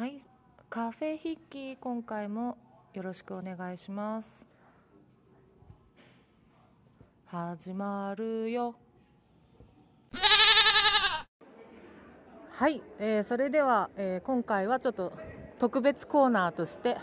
はい、カフェ筆記今回もよろしくお願いします。始まるよ。はい、えーそれでは、えー今回はちょっと特別コーナーとして、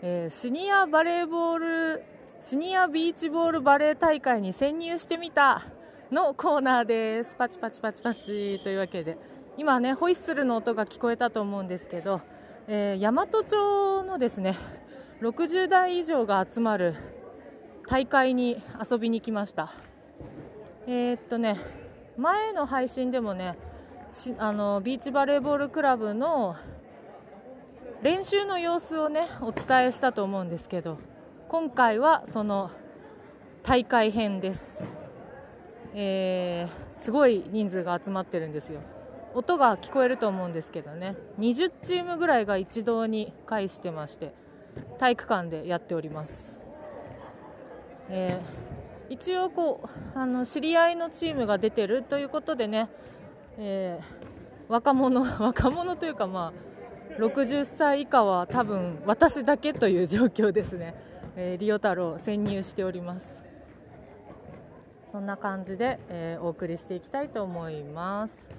えーシニアバレーボールシニアビーチボールバレー大会に潜入してみたのコーナーです。パチパチパチパチというわけで今ねホイッスルの音が聞こえたと思うんですけど、えー、大和町のですね60代以上が集まる大会に遊びに来ました。えーっとね前の配信でもねあのビーチバレーボールクラブの練習の様子をねお伝えしたと思うんですけど今回はその大会編です、えーすごい人数が集まってるんですよ音が聞こえると思うんですけどね。20チームぐらいが一堂に会してまして体育館でやっております、えー一応こうあの知り合いのチームが出てるということでね、えー若者 若者というかまあ60歳以下は多分私だけという状況ですね、えーリオ太郎潜入しております。そんな感じで、えお送りしていきたいと思います。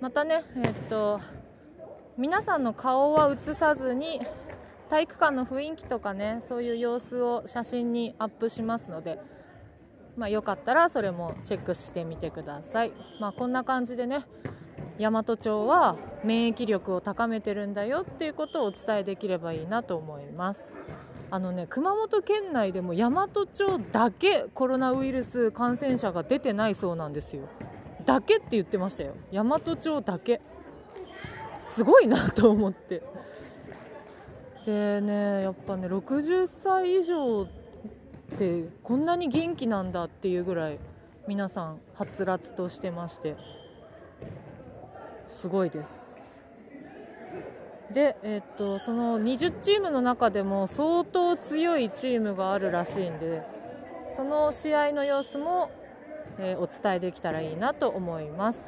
またねえっと皆さんの顔は映さずに体育館の雰囲気とかねそういう様子を写真にアップしますのでまあ、よかったらそれもチェックしてみてください、まあ、こんな感じでね大和町は免疫力を高めてるんだよっていうことをお伝えできればいいなと思います。あのね熊本県内でも大和町だけコロナウイルス感染者が出てないそうなんですよ。だけって言ってましたよ。大和町だけ。すごいなと思って。でねやっぱね60歳以上ってこんなに元気なんだっていうぐらい皆さんはつらつとしてまして。すごいです。で、えっとその20チームの中でも相当強いチームがあるらしいんでその試合の様子も、えーお伝えできたらいいなと思います。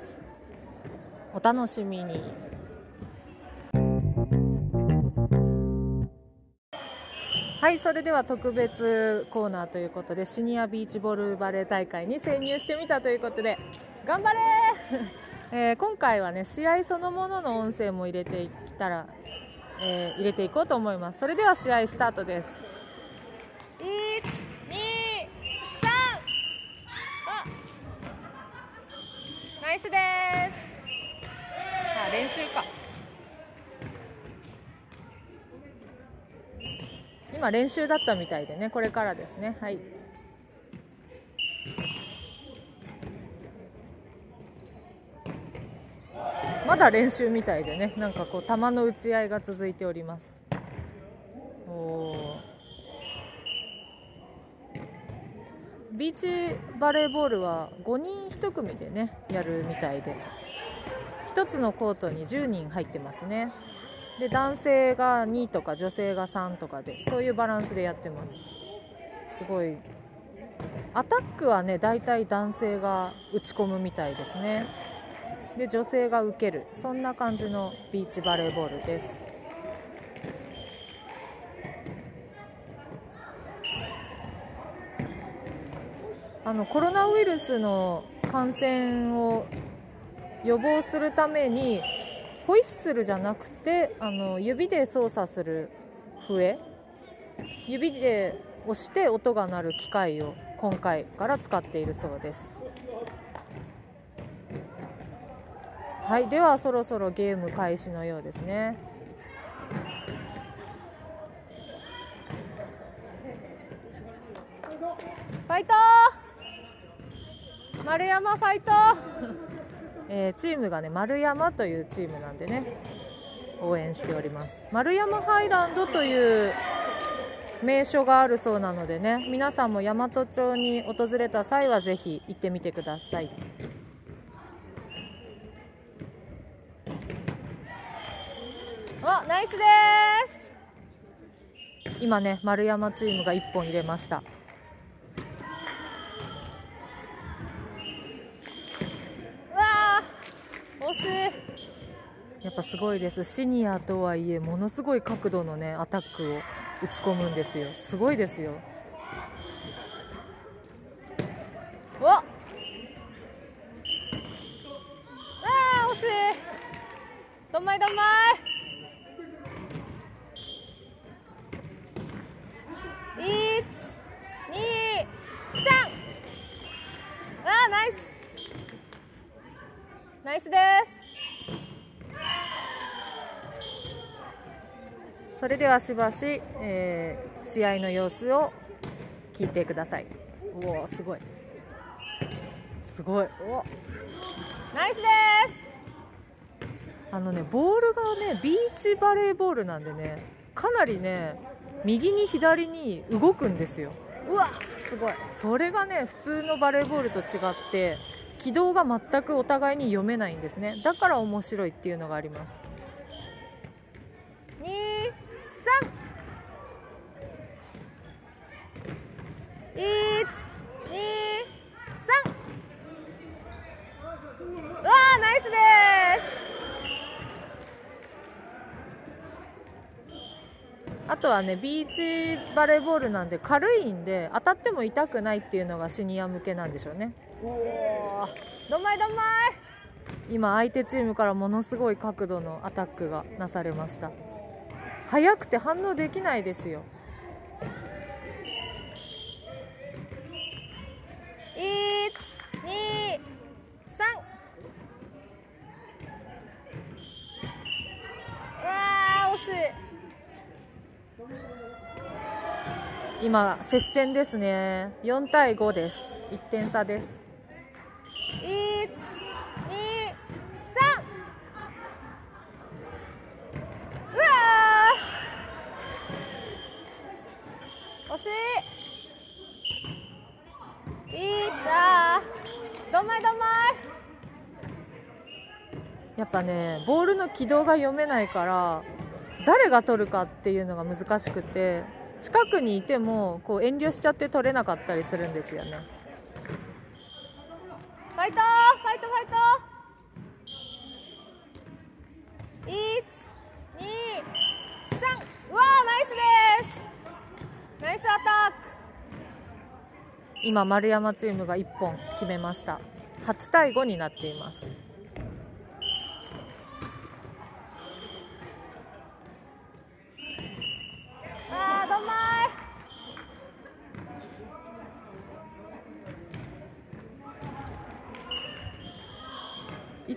お楽しみに。はい、それでは特別コーナーということでシニアビーチボールバレー大会に潜入してみたということで頑張れ! ー、えー今回はね試合そのものの音声も入れていったら、えー入れていこうと思います。それでは試合スタートです1 2 3あナイスです。あ練習か。今練習だったみたいでねこれからですね。はい。まだ練習みたいでねなんかこう球の打ち合いが続いておりますおービーチバレーボールは5人1組でねやるみたいで。1つのコートに10人入ってますね。で男性が2とか女性が3とかでそういうバランスでやってます。すごい。アタックはね大体男性が打ち込むみたいですね。で女性が受ける。そんな感じのビーチバレーボールです。あのコロナウイルスの感染を予防するためにホイッスルじゃなくてあの指で操作する笛。指で押して音が鳴る機械を今回から使っているそうです。はいではそろそろゲーム開始のようですね。ファイト丸山ファイトえーチームがね丸山というチームなんでね。応援しております。丸山ハイランドという名所があるそうなのでね。皆さんも大和町に訪れた際はぜひ行ってみてください。おナイスです。今ね丸山チームが1本入れましたうわー惜しいやっぱぱすごいです。シニアとはいえものすごい角度のねアタックを打ち込むんですよ。すごいですよ。わっ。あー惜しい。どんまいどんまい。1 2 3あーナイスナイスですそれではしばし、えー、試合の様子を聞いてください。おおすごい。すごい。おナイスですあのね、ボールがね、ビーチバレーボールなんでね、かなりね、右に左に動くんですよ。うわすごい。それがね、普通のバレーボールと違って、軌道が全くお互いに読めないんですね。だから面白いっていうのがあります。1 2 3わあナイスですあとはねビーチバレーボールなんで軽いんで当たっても痛くないっていうのがシニア向けなんでしょうねどんまいどんまい。今相手チームからものすごい角度のアタックがなされました。速くて反応できないですよ。今接戦ですね。4対5です。1点差です1 2 3うわ惜しいいいさどんまいどんまいやっぱねボールの軌道が読めないから誰が取るかっていうのが難しくて近くにいてもこう遠慮しちゃって取れなかったりするんですよね。ファイトファイトファイト1 2 3わあナイスです！ナイスアタック！今丸山チームが1本決めました。8対5になっています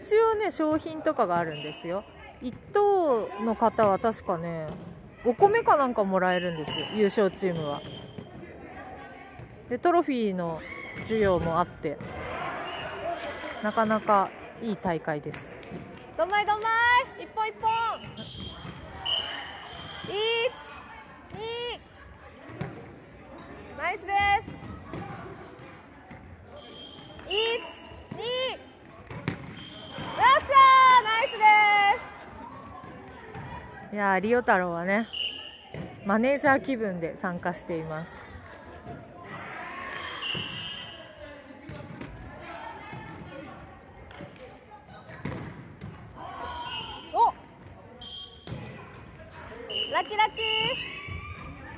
一応ね商品とかがあるんですよ。1等の方は確かねお米かなんかもらえるんですよ優勝チームは。でトロフィーの授業もあってなかなかいい大会です。どんまいどんまい一本一本。12ナイスです。一二。12いやリオ太郎はねマネージャー気分で参加しています。お！ラッキーラッキー。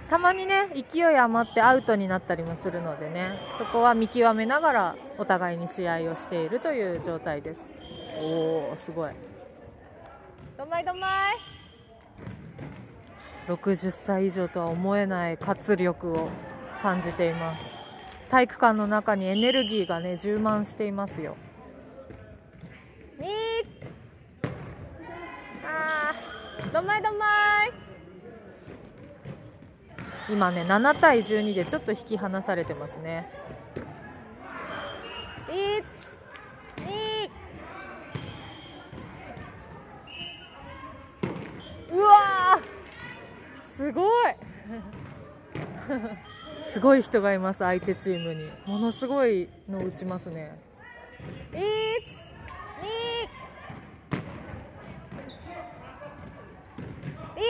たまにね勢い余ってアウトになったりもするのでねそこは見極めながらお互いに試合をしているという状態ですおおすごい。どんまいどんまい。60歳以上とは思えない活力を感じています。体育館の中にエネルギーがね充満していますよ。にあーどんまいどんまい。今ね7対12でちょっと引き離されてますね。1 2うわすごい。すごい人がいます相手チームに。ものすごいの打ちますね。1 21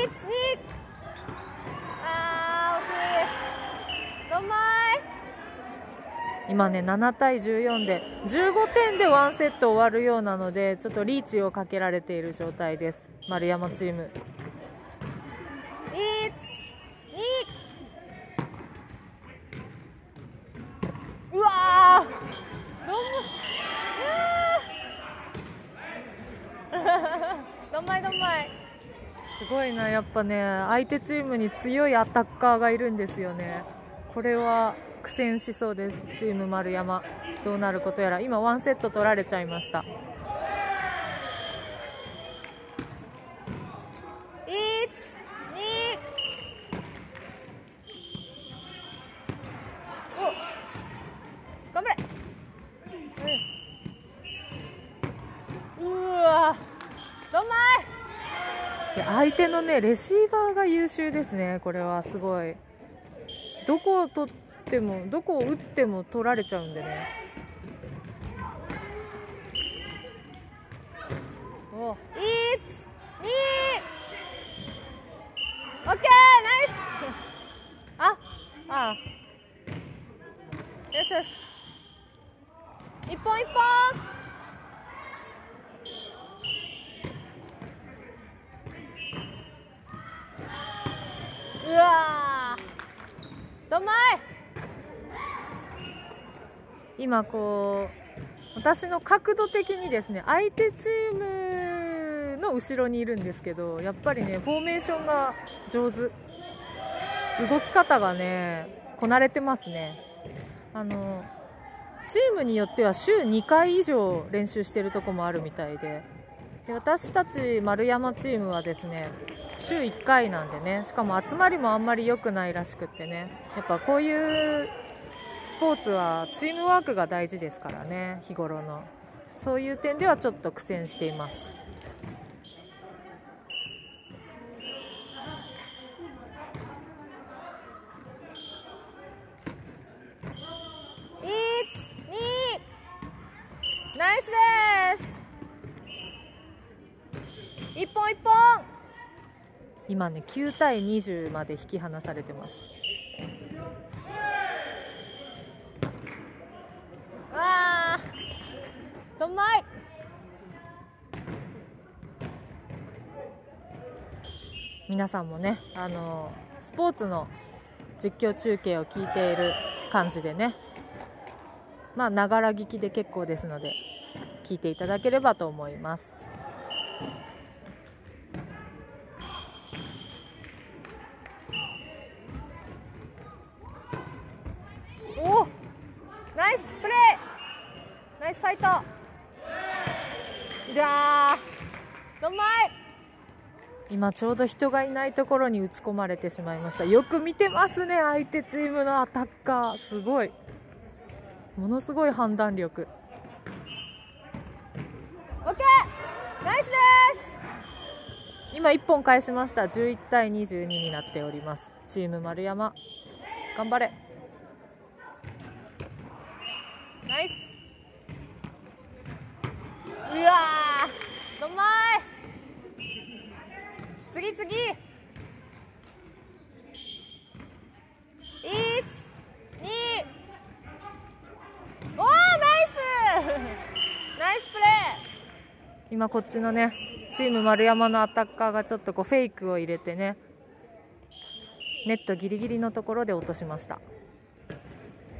2あー惜しい。どんまい。今ね7対14で15点でワンセット終わるようなのでちょっとリーチをかけられている状態です。丸山チームうわどんどんまいどんまいすいなやっぱね相手チームに強いアタッカーがいるんですよね。これは苦戦しそうですチーム丸山。どうなることやら。今ワンセット取られちゃいました頑張れ、うん、うわどんまい相手のねレシーバーが優秀ですね。これはすごい。どこを取ってもどこを打っても取られちゃうんでね。お1 2オッケーナイス。ああ。よしよし。一本一本。うわどんまい。今こう私の角度的にですね相手チームの後ろにいるんですけどやっぱりねフォーメーションが上手。動き方がねこなれてますね。あのチームによっては週2回以上練習してるとこもあるみたいで。で私たち丸山チームはですね週1回なんでねしかも集まりもあんまり良くないらしくってねやっぱこういうスポーツはチームワークが大事ですからね日頃の。そういう点ではちょっと苦戦しています。ナイスです！一本一本。今ね9対20まで引き離されてます。わあどんまい。皆さんもねあのスポーツの実況中継を聞いている感じでね。まあながら聞きで結構ですので聞いていただければと思います。おナイスプレーナイスファイトじゃあどんまい今ちょうど人がいないところに打ち込まれてしまいました。よく見てますね相手チームのアタッカー。すごい。ものすごい判断力。OK! ナイスです今1本返しました。11対22になっております。チーム丸山。頑張れナイスうわーどんまい次次。おおナイス。ナイスプレー。今こっちのねチーム丸山のアタッカーがちょっとこうフェイクを入れてねネットギリギリのところで落としました。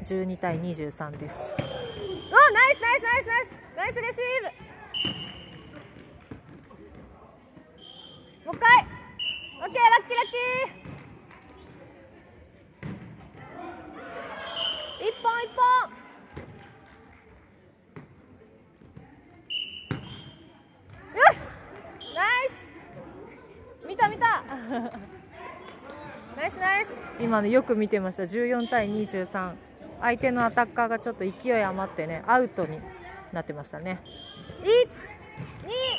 12対23です。おナイスナイスナイスナイス。ナイスレシーブ。もう一回。オッケーラッキーラッキー。一本一本。見た見た。ナイス ナイス。今ねよく見てました。14対23相手のアタッカーがちょっと勢い余ってねアウトになってましたね。1 2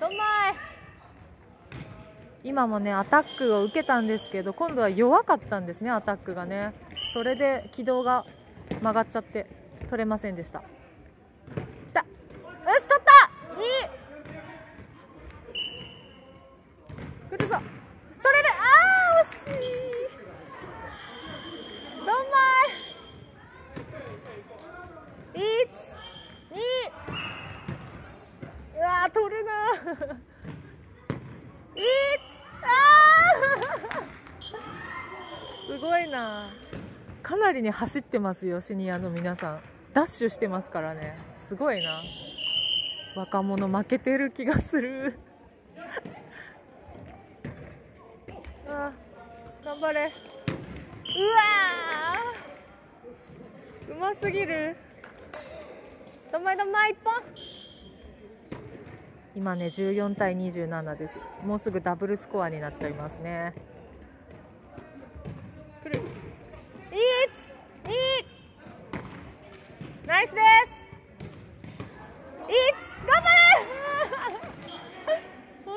ドンマイ今もねアタックを受けたんですけど今度は弱かったんですねアタックがね。それで軌道が曲がっちゃって取れませんでした。きた。よし取った。2来るぞ。取れる。あー惜しい。ドンマイ1ああ、とるなすごいなかなりね走ってますよシニアの皆さん。ダッシュしてますからね。すごいな。若者負けてる気がする。あ頑張れ。うわうますぎる。どんまいどんまい一本。今ね14対27です。もうすぐダブルスコアになっちゃいますね。来る12ナイスです !1 頑張れ!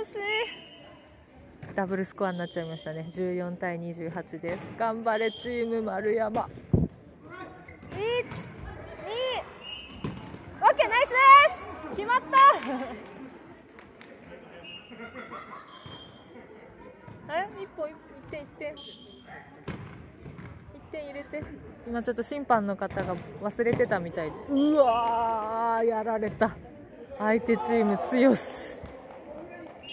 惜しい。ダブルスコアになっちゃいましたね。14対28です。頑張れチーム丸山。1 2オッケーナイスです決まったえ一本一点一点。一点入れて。今ちょっと審判の方が忘れてたみたいで。うわーやられた。相手チーム強し。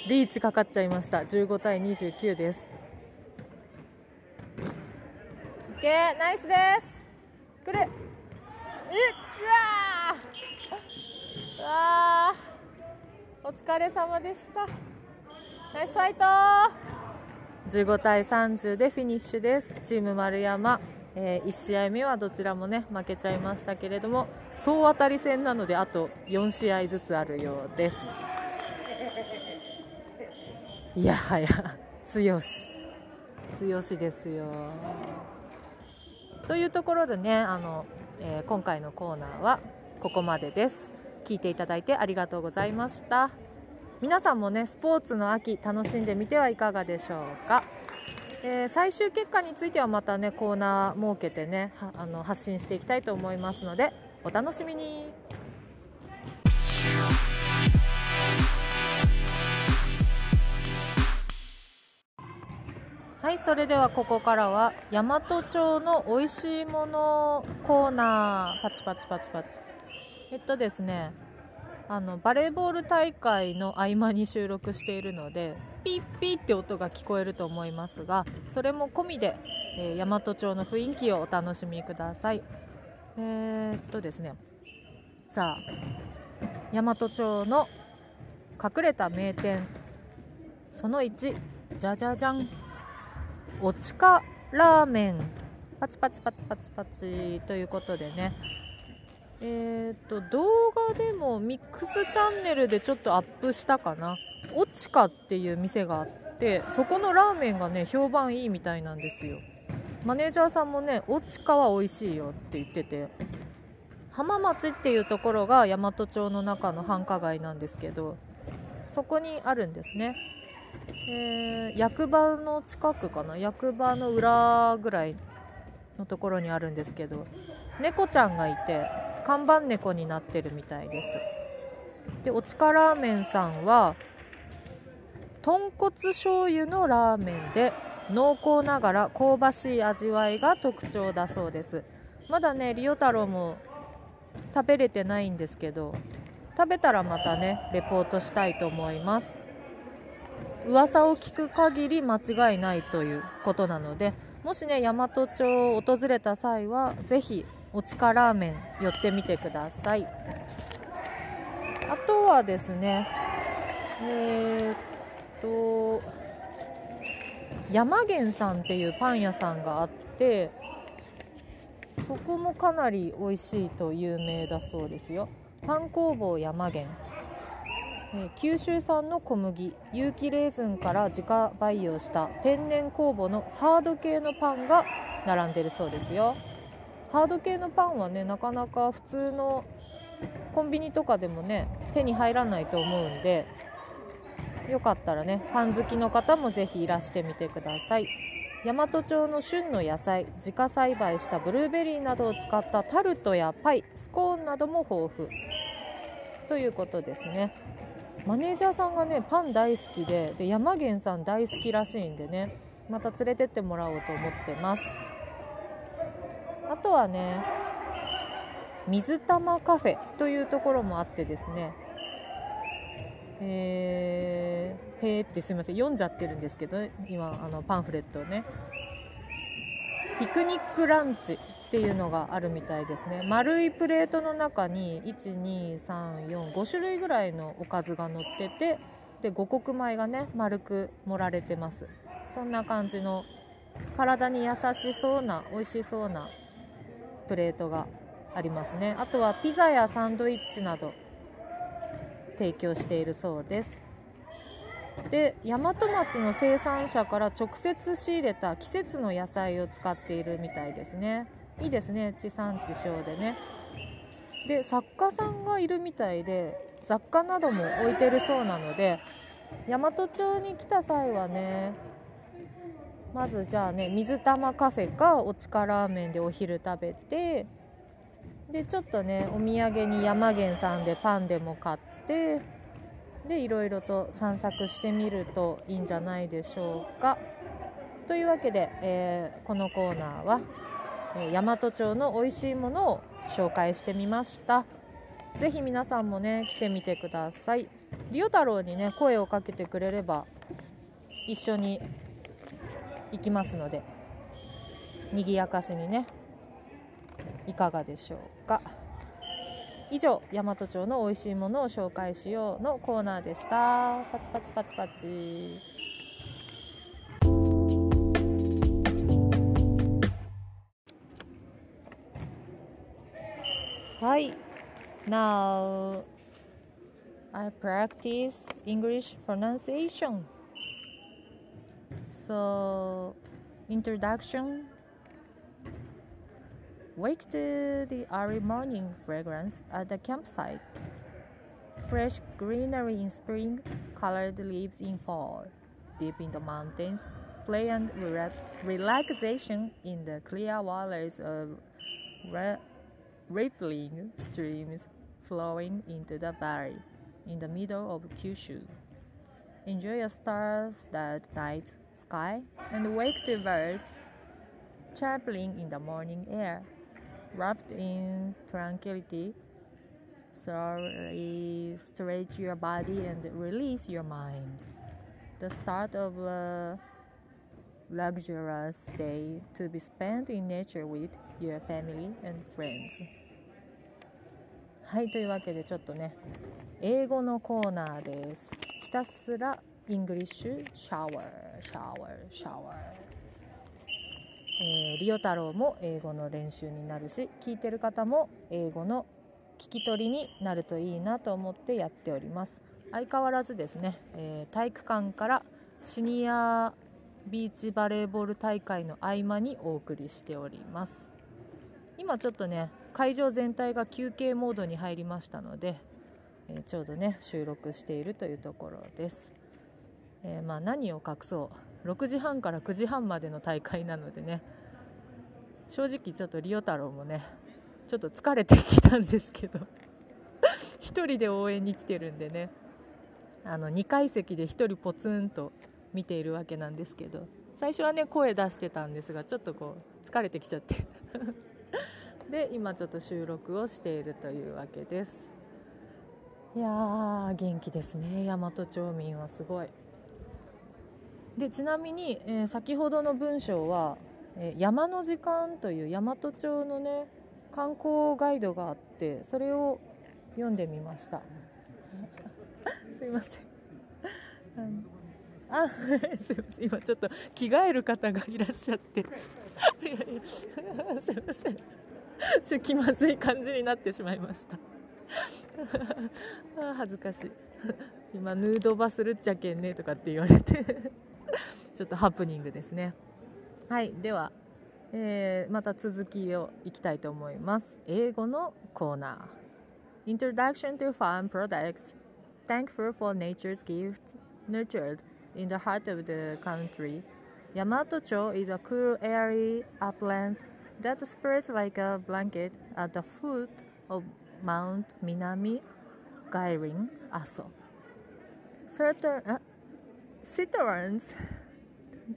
リーチかかっちゃいました。15対29です。オッケーナイスです。くる。えうわー。うわー。お疲れ様でした。ナイスファイト15対30でフィニッシュです。チーム丸山、えー、1試合目はどちらもね負けちゃいましたけれども総当たり戦なのであと4試合ずつあるようです。いやはや強し。強しですよ。というところでねあの、えー、今回のコーナーはここまでです。聞いていただいてありがとうございました。皆さんもねスポーツの秋楽しんでみてはいかがでしょうか、えー、最終結果についてはまたねコーナー設けてねあの発信していきたいと思いますのでお楽しみに。はいそれではここからは大和町の美味しいものコーナーパチパチパチパチ。えっとですねあのバレーボール大会の合間に収録しているのでピッピッって音が聞こえると思いますがそれも込みで、えー、大和町の雰囲気をお楽しみください。えー、っとですね。じゃあ大和町の隠れた名店その1じゃじゃじゃんおちかラーメン。パチパチパチパチパチということでね。えーと、動画でもミックスチャンネルでちょっとアップしたかな。オチカっていう店があってそこのラーメンがね評判いいみたいなんですよ。マネージャーさんもねオチカは美味しいよって言ってて。浜松っていうところが大和町の中の繁華街なんですけどそこにあるんですね、えー、役場の近くかな？役場の裏ぐらいのところにあるんですけど猫ちゃんがいて看板猫になってるみたいです。でおちかラーメンさんは豚骨醤油のラーメンで濃厚ながら香ばしい味わいが特徴だそうです。まだねリオ太郎も食べれてないんですけど食べたらまたねレポートしたいと思います。噂を聞く限り間違いないということなのでもしね大和町を訪れた際はぜひおちかラーメン寄ってみてください。あとはですねえー、っと山源さんっていうパン屋さんがあってそこもかなり美味しいと有名だそうですよ。パン工房山源え九州産の小麦有機レーズンから自家培養した天然酵母のハード系のパンが並んでるそうですよ。ハード系のパンはねなかなか普通のコンビニとかでもね手に入らないと思うんでよかったらねパン好きの方もぜひいらしてみてください。大和町の旬の野菜自家栽培したブルーベリーなどを使ったタルトやパイスコーンなども豊富。ということですね。マネージャーさんがねパン大好きでで山源さん大好きらしいんでねまた連れてってもらおうと思ってます。あとはね水玉カフェというところもあってですね、へーってすみません読んじゃってるんですけど今あのパンフレットをね。ピクニックランチっていうのがあるみたいですね。丸いプレートの中に12345種類ぐらいのおかずが乗っててで五穀米がね丸く盛られてます。そんな感じの体に優しそうな美味しそうなプレートがありますね。あとはピザやサンドイッチなど提供しているそうです。で大和町の生産者から直接仕入れた季節の野菜を使っているみたいですね。いいですね。地産地消でね。で作家さんがいるみたいで雑貨なども置いてるそうなので大和町に来た際はねまずじゃあね水玉カフェかおちかラーメンでお昼食べてでちょっとねお土産に山源さんでパンでも買ってでいろいろと散策してみるといいんじゃないでしょうか。というわけで、えー、このコーナーは、え大和町の美味しいものを紹介してみました。ぜひ皆さんもね来てみてください。リオ太郎にね声をかけてくれれば一緒に行きますので賑やかしにねいかがでしょうか。以上大和町の美味しいものを紹介しようのコーナーでした。パチパチパチパチ。はい。Now I practice English pronunciation. So introduction Wake to the early morning fragrance at the campsite. Fresh greenery in spring, colored leaves in fall. Deep in the mountains, play and relaxation in the clear waters of rippling streams flowing into the valley in the middle of Kyushu. Enjoy a star-studded night sky and wake the birds chirping in the morning air wrapped in tranquility. Slowly stretch your body and release your mind. The start of a luxurious day to be spent in nature with your family and friends. はい、というわけでちょっとね、英語のコーナーです。ひたすら イングリッシュシャワー、シャワー、シャワー。えー、リオ太郎も英語の練習になるし聞いてる方も英語の聞き取りになるといいなと思ってやっております。相変わらずですね、えー、体育館からシニアビーチバレーボール大会の合間にお送りしております。今ちょっとね会場全体が休憩モードに入りましたので、えー、ちょうどね収録しているというところです、えー、まあ何を隠そう。6時半から9時半までの大会なのでね。正直ちょっとリオ太郎もねちょっと疲れてきたんですけど。1人で応援に来てるんでね。あの2階席で1人ポツンと見ているわけなんですけど。最初はね声出してたんですがちょっとこう疲れてきちゃって。で今ちょっと収録をしているというわけです。いやー元気ですね。大和町民はすごい。でちなみに、えー、先ほどの文章は、えー、山の時間という大和町のね観光ガイドがあってそれを読んでみました。すいません。あ すいません。今ちょっと着替える方がいらっしゃって。すいません。ちょ気まずい感じになってしまいました。あ恥ずかしい。今ヌードバスるっちゃけんねとかって言われて。ちょっとハプニングですねはいでは、えー、また続きをいきたいと思います英語のコーナー Introduction to Farm Products Thankful for nature's gifts nurtured in the heart of the country Yamato-cho is a cool airy upland that spreads like a blanket at the foot of Mount Minami Gairin Aso. Certain, uh, citrons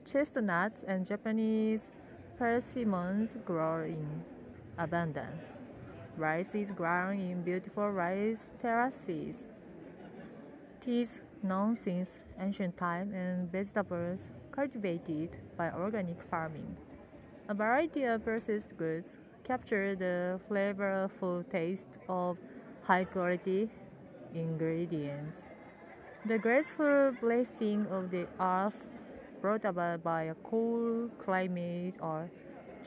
chestnuts and Japanese persimmons grow in abundance. Rice is grown in beautiful rice terraces. Is known since ancient time and vegetables cultivated by organic farming. A variety of processed goods capture the flavorful taste of high quality ingredients. The graceful blessing of the earth brought about by a cool climate are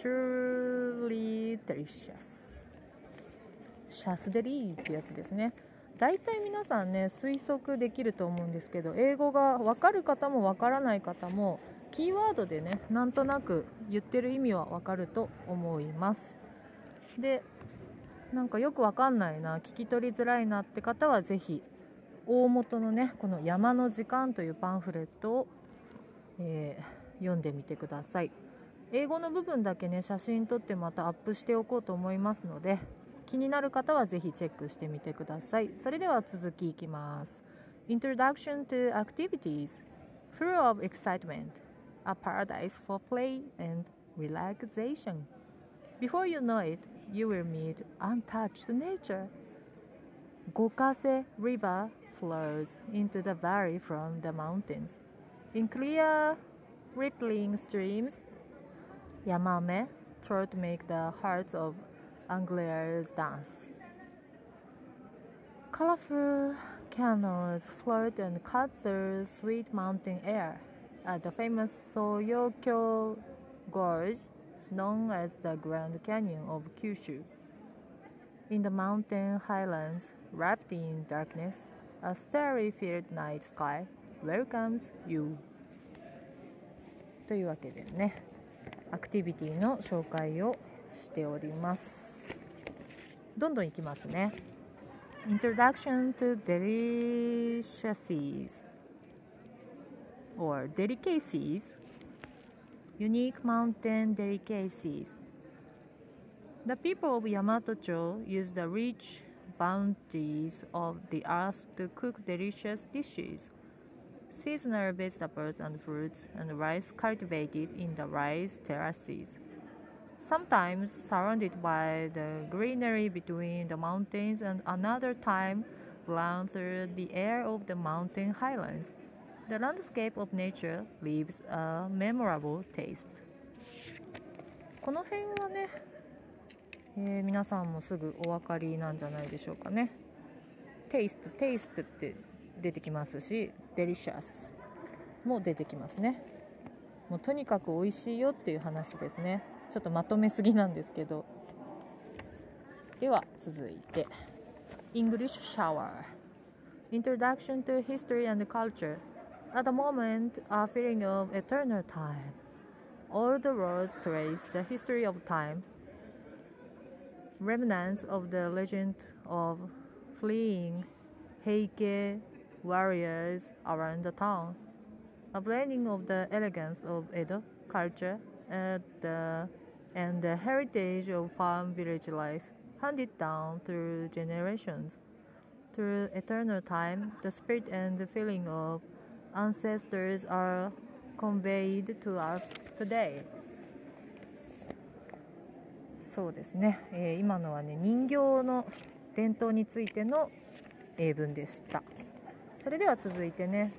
truly delicious. シャスデリーってやつですね。大体皆さんね推測できると思うんですけど英語が分かる方も分からない方もキーワードでねなんとなく言ってる意味は分かると思いますでなんかよく分かんないな聞き取りづらいなって方は是非大元のねこの「山の時間」というパンフレットを、えー、読んでみてください英語の部分だけね写真撮ってまたアップしておこうと思いますので気になる方はぜひチェックしてみてくださいそれでは続きいきます Introduction to activities full of excitement a paradise for play and relaxation before you know it you will meet untouched nature Gokase River flows into the valley from the mountains. In clear, rippling streams, Yamame trout make the hearts of anglers dance. Colorful canoes float and cut through sweet mountain air at the famous Soyokyo Gorge, known as the Grand Canyon of Kyushu. In the mountain highlands, wrapped in darkness, a starry-filled night sky welcomes you. というわけでね、アクティビティの紹介をしております。どんどんいきますね。Introduction to Delicacies or Delicacies Unique Mountain Delicacies The people of Yamato-cho use the rich bounties of the earth to cook delicious dishes. Seasonal vegetables and fruits and rice cultivated in the rice terraces. Sometimes surrounded by the greenery between the mountains and another time blown through the air of the mountain highlands. The landscape of nature leaves a memorable taste. この辺はね、 えー、皆さんもすぐお分かりなんじゃないでしょうかね。テイスト、テイストって出てきますし、デリシャスも出てきますね。もうとにかく美味しいよっていう話ですね。ちょっとまとめすぎなんですけど。では続いて、English Shower Introduction to History and Culture At the moment, a feeling of eternal time. All the roads trace the history of time remnants of the legend of fleeing Heike warriors around the town, a blending of the elegance of Edo culture and the, and the heritage of farm village life handed down through generations. Through eternal time, the spirit and the feeling of ancestors are conveyed to us today. そうですね、えー、今のはね人形の伝統についての英文でしたそれでは続いてね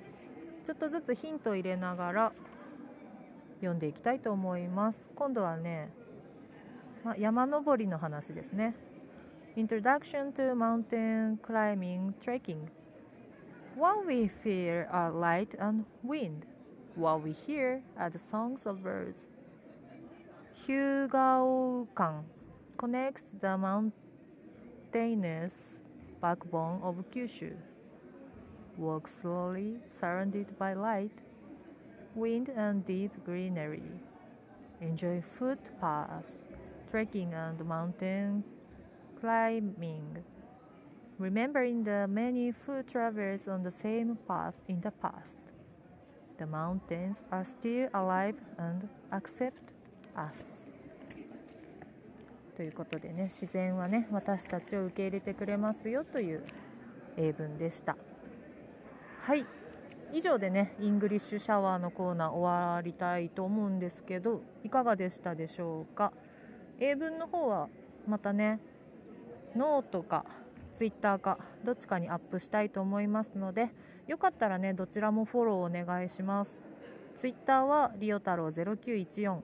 ちょっとずつヒントを入れながら読んでいきたいと思います今度はね、まあ、山登りの話ですね Introduction to Mountain Climbing Trekking What we feel are light and wind What we hear are the songs of birds Hyugaokan connects the mountainous backbone of Kyushu. Walk slowly, surrounded by light, wind, and deep greenery. Enjoy footpaths, trekking, and mountain climbing. Remembering the many foot travelers on the same path in the past. The mountains are still alive and accept us. ということでね自然はね私たちを受け入れてくれますよという英文でした。はい。以上でね English shower のコーナー終わりたいと思うんですけどいかがでしたでしょうか？英文の方はまたねノートか Twitter かどっちかにアップしたいと思いますのでよかったらねどちらもフォローお願いします。Twitter はリオ太郎0914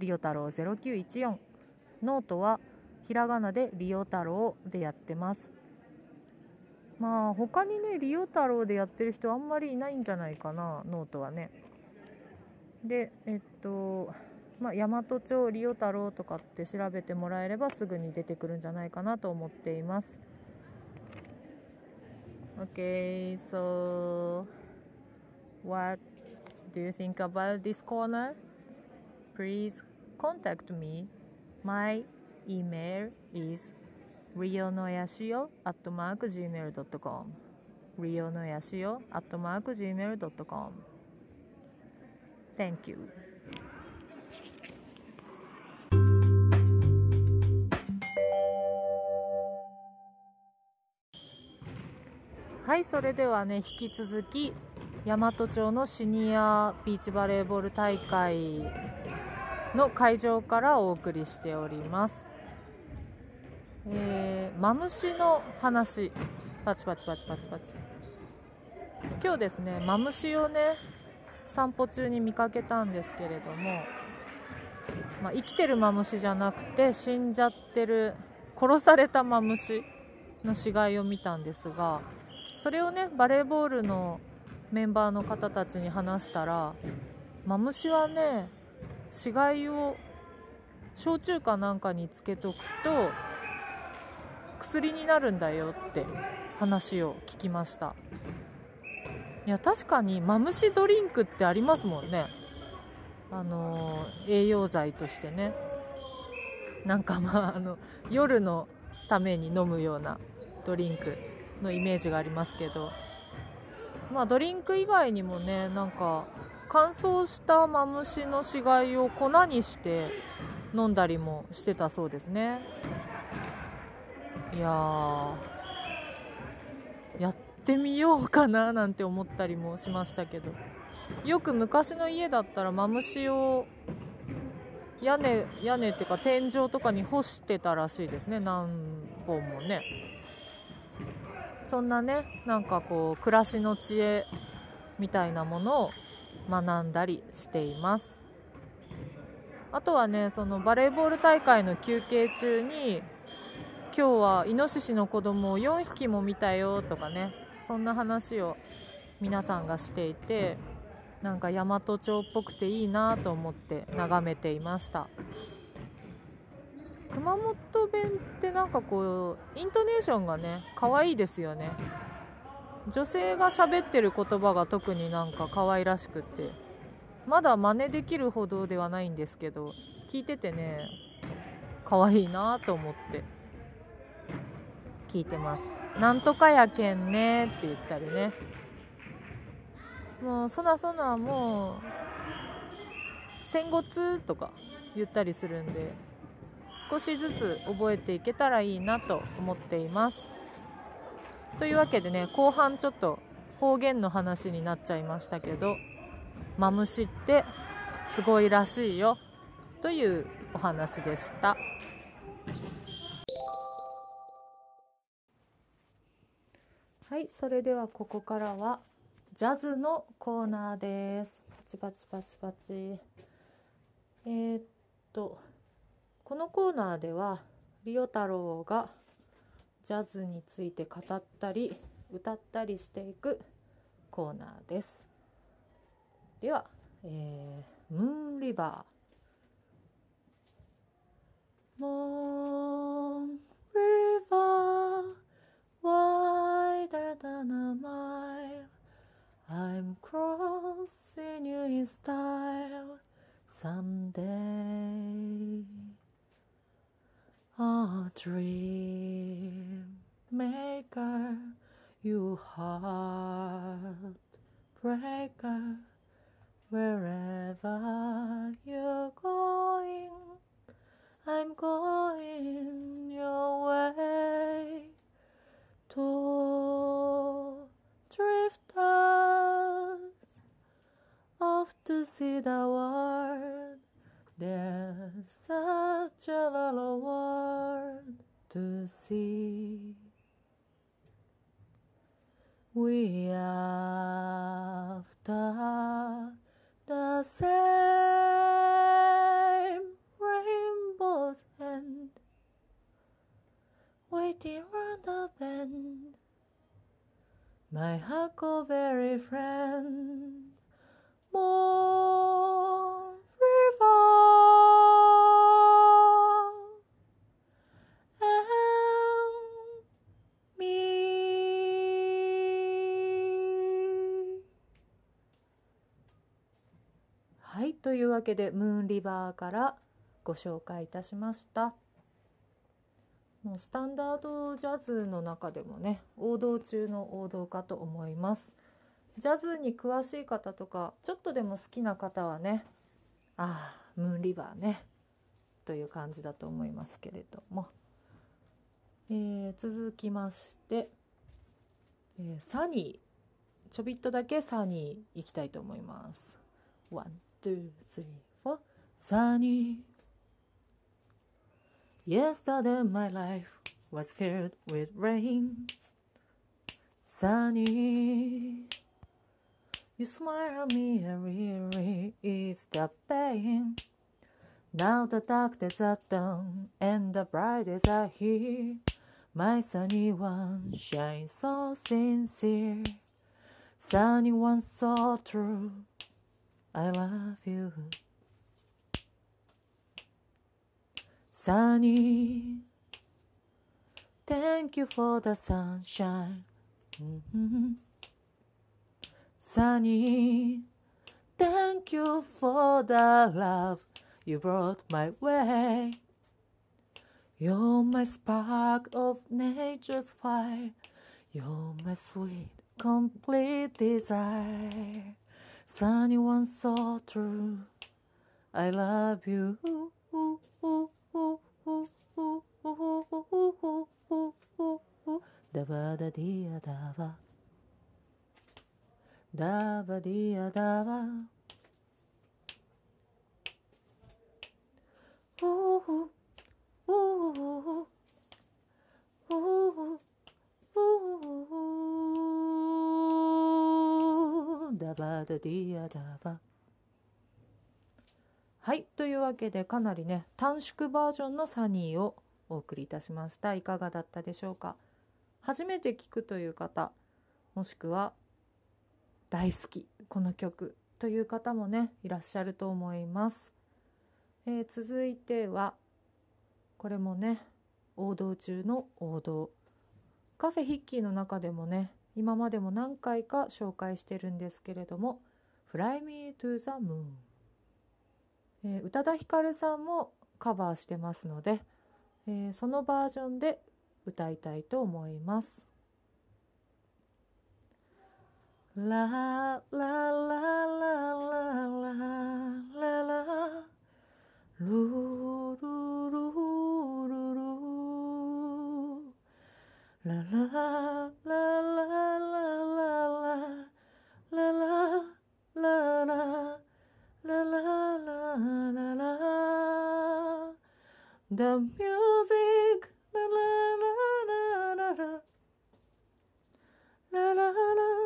リオ太郎0914ノートはひらがなでリオ太郎でやってます。まあ他にねリオ太郎でやってる人あんまりいないんじゃないかな。ノートはね。でえっとまあ、大和町リオ太郎とかって調べてもらえればすぐに出てくるんじゃないかなと思っています。Okay, so what do you think about this corner? Please contact me. My email is rionoyashio at mark gmail.com rionoyashio at mark gmail.com Thank you. はいそれではね引き続き大和町のシニアビーチバレーボール大会の会場からお送りしております。えー、マムシの話。パチパチパチパチパチ。今日ですねマムシをね散歩中に見かけたんですけれども、まあ、生きてるマムシじゃなくて死んじゃってる殺されたマムシの死骸を見たんですがそれをねバレーボールのメンバーの方たちに話したらマムシはね死骸を焼酎かなんかにつけとくと薬になるんだよって話を聞きました。いや確かにマムシドリンクってありますもんね。あの栄養剤としてね。なんかまああの夜のために飲むようなドリンクのイメージがありますけど、まあ、ドリンク以外にもねなんか乾燥したマムシの死骸を粉にして飲んだりもしてたそうですね。いややってみようかななんて思ったりもしましたけど。よく昔の家だったらマムシを屋根屋根っていうか天井とかに干してたらしいですね。何本もね。そんなねなんかこう暮らしの知恵みたいなものを学んだりしています。あとはねそのバレーボール大会の休憩中に今日はイノシシの子供を4匹も見たよとかねそんな話を皆さんがしていてなんか大和町っぽくていいなと思って眺めていました。熊本弁ってなんかこうイントネーションがね可愛いですよね。女性が喋ってる言葉が特になんか可愛らしくて。まだ真似できるほどではないんですけど聞いててね可愛いなと思って。聞いてます。なんとかやけんねって言ったりね。もうそなそなもう戦後通とか言ったりするんで少しずつ覚えていけたらいいなと思っています。というわけでね後半ちょっと方言の話になっちゃいましたけどマムシってすごいらしいよというお話でした。はいそれではここからはジャズのコーナーです。パチパチパチパチ。えー、っとこのコーナーではリオ太郎がジャズについて語ったり歌ったりしていくコーナーですでは、えー、ムーンリバーモーンリバー wider than a mile I'm crossing you in style someday a dream maker, you heart breaker, wherever you're going, I'm going your way to drifters off to see the world. There's such a little world to see. We after the same. Rainbow's end, waiting round the bend. My huckleberry oh, friend, Moon River, というわけで、ムーンリバーからご紹介いたしました。もうスタンダードジャズの中でもね王道中の王道かと思います。ジャズに詳しい方とかちょっとでも好きな方はねああムーンリバーねという感じだと思いますけれども、えー続きまして、えーサニー。ちょびっとだけサニー行きたいと思います。ワ two, three, four. Sunny. Yesterday my life was filled with rain. Sunny. You smile at me and really ease the pain. Now the dark days are done and the bright days are here. My sunny one shines so sincere. Sunny one so true. I love you. Sunny, thank you for the sunshine. Mhm. Sunny, thank you for the love you brought my way. You're my spark of nature's fire. You're my sweet, complete desire. Sunny one so true. I love you. Da ba da dia da ba. Da ba dia da ba. Ooh, ooh, ooh, ooh, ooh. Da ba da dia da ba. はい。というわけで、かなりね、短縮バージョンのサニーをお送りいたしました。いかがだったでしょうか？初めて聞くという方、もしくは大好き、この曲という方もね、いらっしゃると思います。えー続いては、これもね、王道中の王道。カフェヒッキーの中でもね、今までも何回か紹介してるんですけれども、Fly Me to the Moon。えー宇多田ヒカルさんもカバーしてますので、えーそのバージョンで歌いたいと思います。ララララララララルルルルルラララ The music La la la la la la. La la la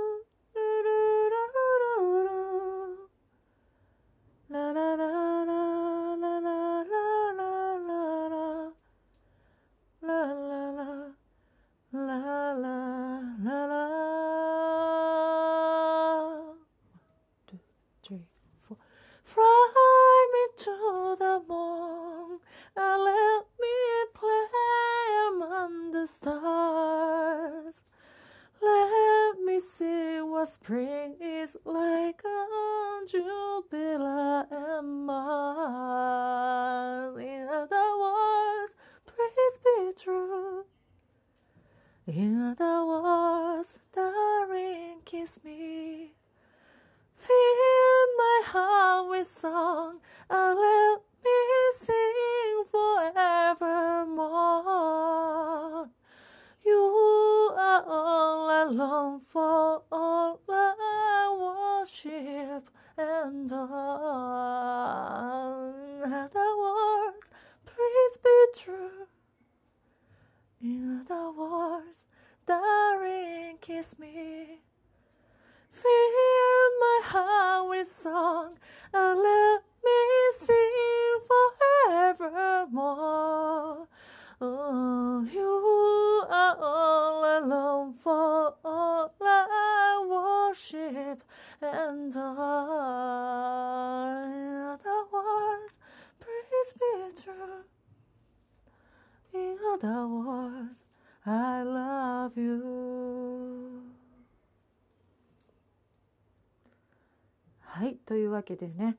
けでね、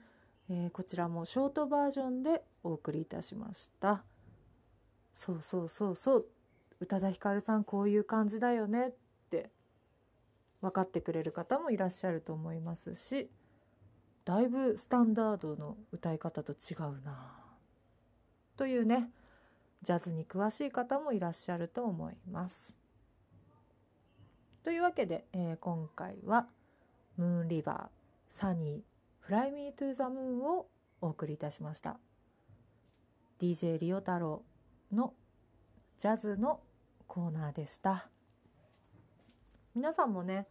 えー、こちらもショートバージョンでお送りいたしました。そうそうそうそう。宇多田ヒカルさんこういう感じだよねって分かってくれる方もいらっしゃると思いますしだいぶスタンダードの歌い方と違うなというねジャズに詳しい方もいらっしゃると思います。というわけで、えー、今回は「ムーンリバーサニーフライミートゥーザムーンをお送りいたしました。DJ リオ太郎のジャズのコーナーでした。皆さんもね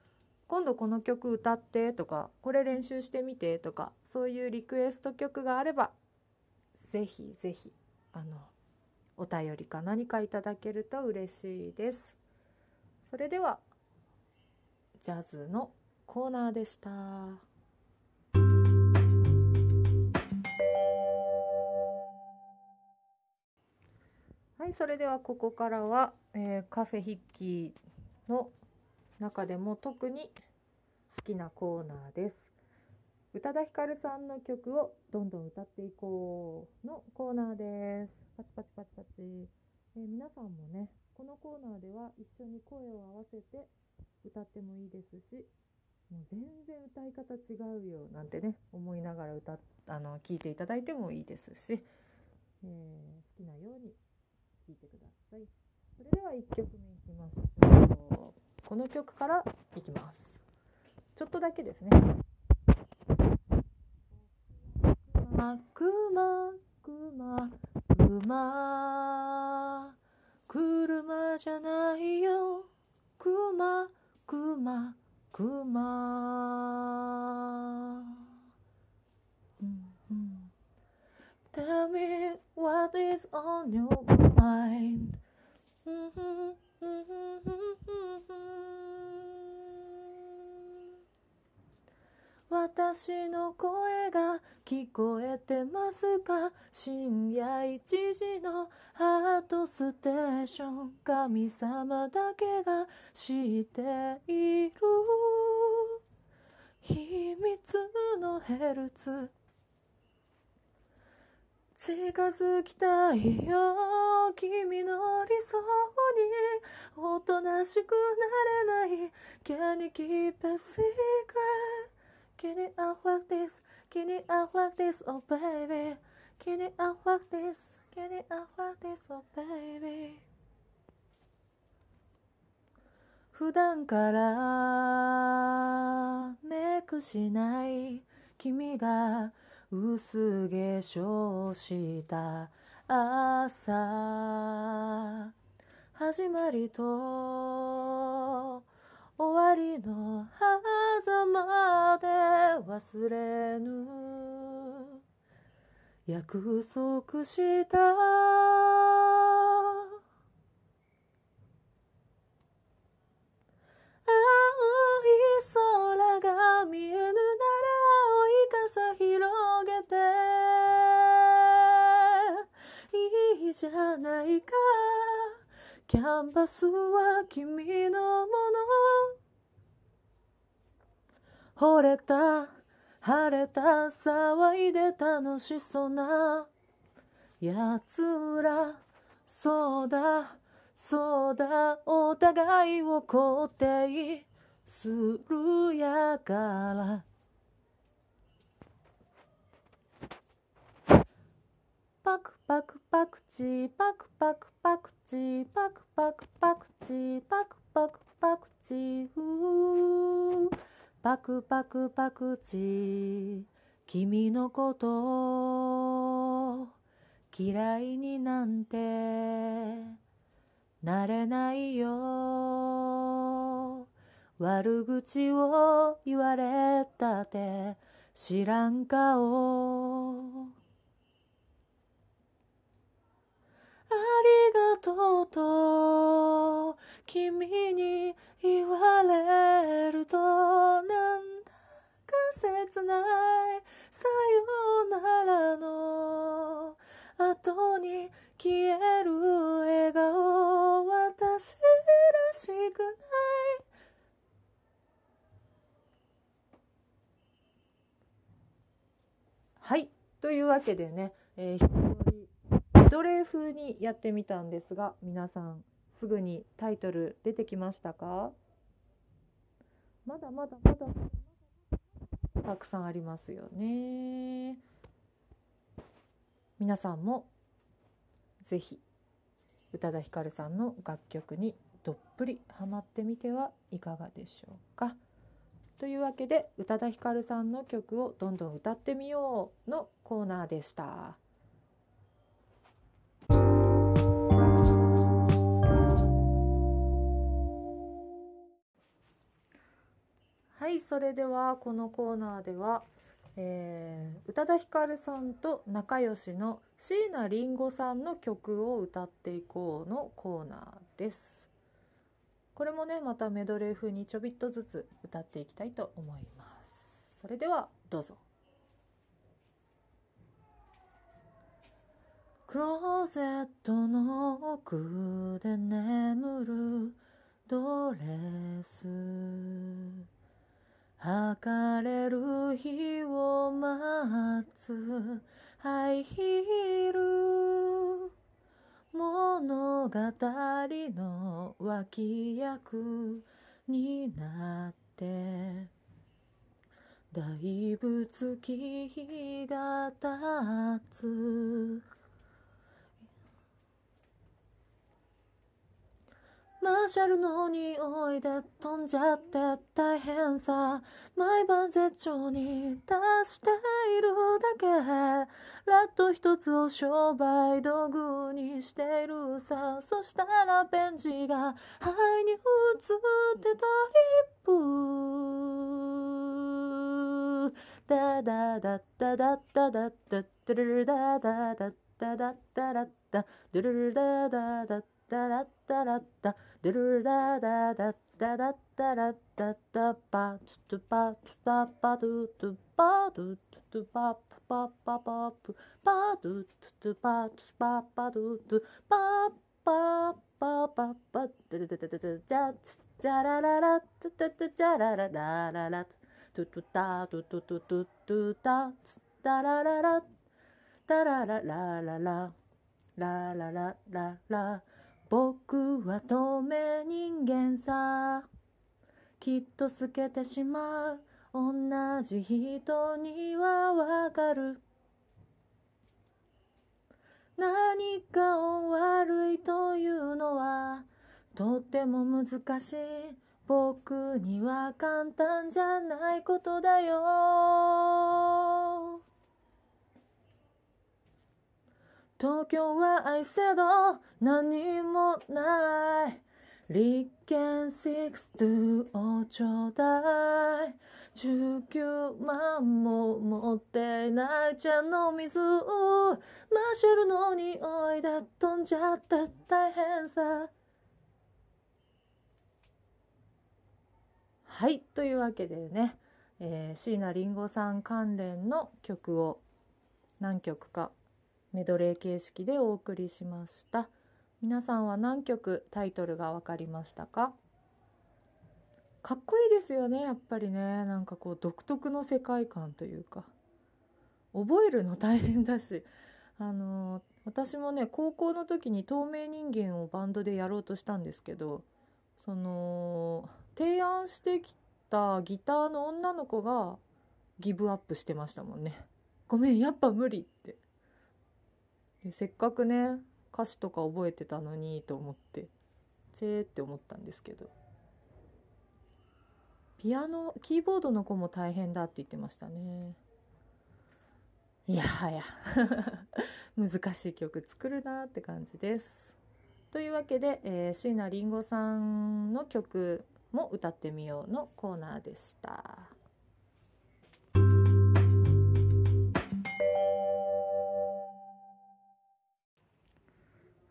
今度この曲歌ってとかこれ練習してみてとかそういうリクエスト曲があればぜひぜひあのお便りか何かいただけると嬉しいです。それではジャズのコーナーでした。はいそれではここからは、えー、カフェヒッキーの中でも特に好きなコーナーです。宇多田ヒカルさんの曲をどんどん歌っていこうのコーナーです。パチパチパチパチ、えー、皆さんもねこのコーナーでは一緒に声を合わせて歌ってもいいですしもう全然歌い方違うよなんてね思いながら歌あの聞いていただいてもいいですし、えー、好きなように聴いてください。それでは1曲目いきましょう。この曲からいきます。ちょっとだけですねくまくまくまくま車じゃないよくまくまくま Tell me what is on your mind. Mm-hmm. 私の声が聞こえてますか？深夜1時のハートステーション。神様だけが知っている。秘密のヘルツ。近づきたいよ君の理想におとなしくなれない Can you keep a secret? Can it out like this? Can it out like this? Oh baby Can it out like this? Can it out like this? Oh baby 普段からメイクしない君が薄化粧した朝。始まりと終わりの狭間で忘れぬ。約束したキャンバスは君のもの。惚れた晴れた騒いで楽しそうな。やつらそうだそうだお互いを肯定するやから。パク。パクパクチーパクパクパクチーパクパクパクチーパクパクパクチーパクパクパクチー君のこと嫌いになんてなれないよ悪口を言われたって知らん顔ありがとうと君に言われるとなんだか切ない。さよならの後に消える笑顔私らしくない。はい。というわけでね、えー、ドレー風にやってみたんですが皆さんすぐにタイトル出てきましたか？まだまだまだたくさんありますよね。皆さんもぜひ宇多田ヒカルさんの楽曲にどっぷりハマってみてはいかがでしょうか。というわけで宇多田ヒカルさんの曲をどんどん歌ってみようのコーナーでした。はいそれではこのコーナーでは、えー、宇多田ヒカルさんと仲良しの椎名林檎さんの曲を歌っていこうのコーナーです。これもねまたメドレー風にちょびっとずつ歌っていきたいと思います。それではどうぞ。クローゼットの奥で眠るドレス。測れる日を待つ。ハイヒール物語の脇役になって。だいぶ月日が経つ。マーシャルの匂いで飛んじゃって大変さ。毎晩絶頂に出しているだけ。ラット一つを商売道具にしているさ。そしたらベンジが肺に映ってトリップダダダダダダダダダルルダダダダダダダダルルダダダダダダダダドゥルダダダダダダダダダパトゥパトゥパパドゥトゥパドゥトゥパパパパプパドゥトゥパトゥパパドゥトゥパパパパパドゥドゥドゥドゥドゥジャジャラララトゥトゥトゥジャラララララトゥトゥタトゥトゥトゥトゥトゥタダラララダララララララララララ僕は透明人間さ。きっと透けてしまう。同じ人にはわかる。何かを悪いというのはとっても難しい。僕には簡単じゃないことだよ。東京は愛せど何もない。立憲62をちょうだい。19万も持っていない茶の水をマーシャルの匂いで飛んじゃった大変さ。はいというわけでね、えー、椎名林檎さん関連の曲を何曲かメドレー形式でお送りしました。皆さんは何曲タイトルが分かりましたか？かっこいいですよねやっぱりね。なんかこう独特の世界観というか。覚えるの大変だし。あの私もね高校の時に透明人間をバンドでやろうとしたんですけどその提案してきたギターの女の子がギブアップしてましたもんね。ごめんやっぱ無理って。でせっかくね歌詞とか覚えてたのにと思ってチェーって思ったんですけど。ピアノキーボードの子も大変だって言ってましたね。いやはや。難しい曲作るなって感じです。というわけで、えー、椎名林檎さんの曲も歌ってみようのコーナーでした。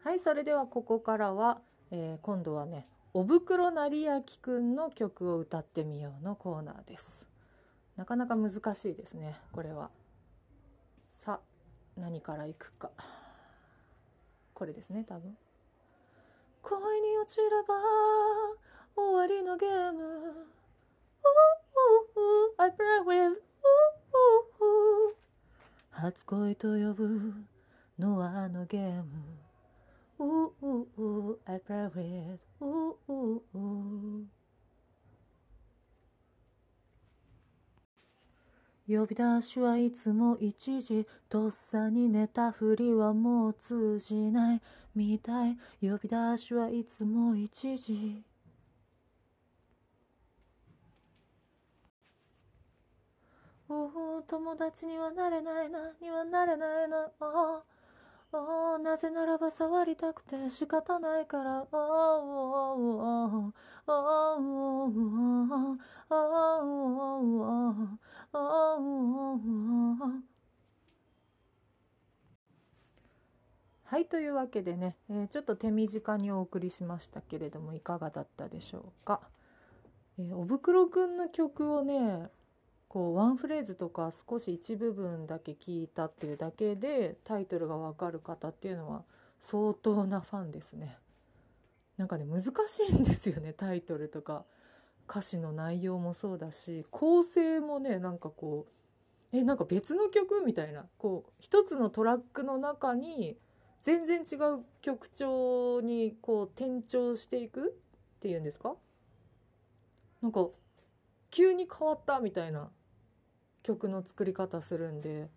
はいそれではここからは、えー、今度はねおぶくろなりやきくんの曲を歌ってみようのコーナーです。なかなか難しいですねこれは。さあ何からいくか。これですね多分。恋に落ちれば終わりのゲーム。I play with 初恋と呼ぶのはあのゲーム。Ooh, ooh, ooh, I play with ooh, ooh, ooh. 呼び出しはいつも一時とっさに寝たふりはもう通じないみたい。呼び出しはいつも一時。おお友達にはなれないなにはなれないな。ああなぜならば触りたくて仕方ないから。ああああああああはいというわけでね、えー、ちょっと手短にお送りしましたけれどもいかがだったでしょうか、えー、おぶくろくんの曲をねこうワンフレーズとか少し一部分だけ聞いたっていうだけでタイトルがわかる方っていうのは相当なファンですね。なんかね難しいんですよねタイトルとか。歌詞の内容もそうだし構成もねなんかこうえなんか別の曲みたいな。こう一つのトラックの中に全然違う曲調にこう転調していくっていうんですか？なんか急に変わったみたいな曲の作り方するんで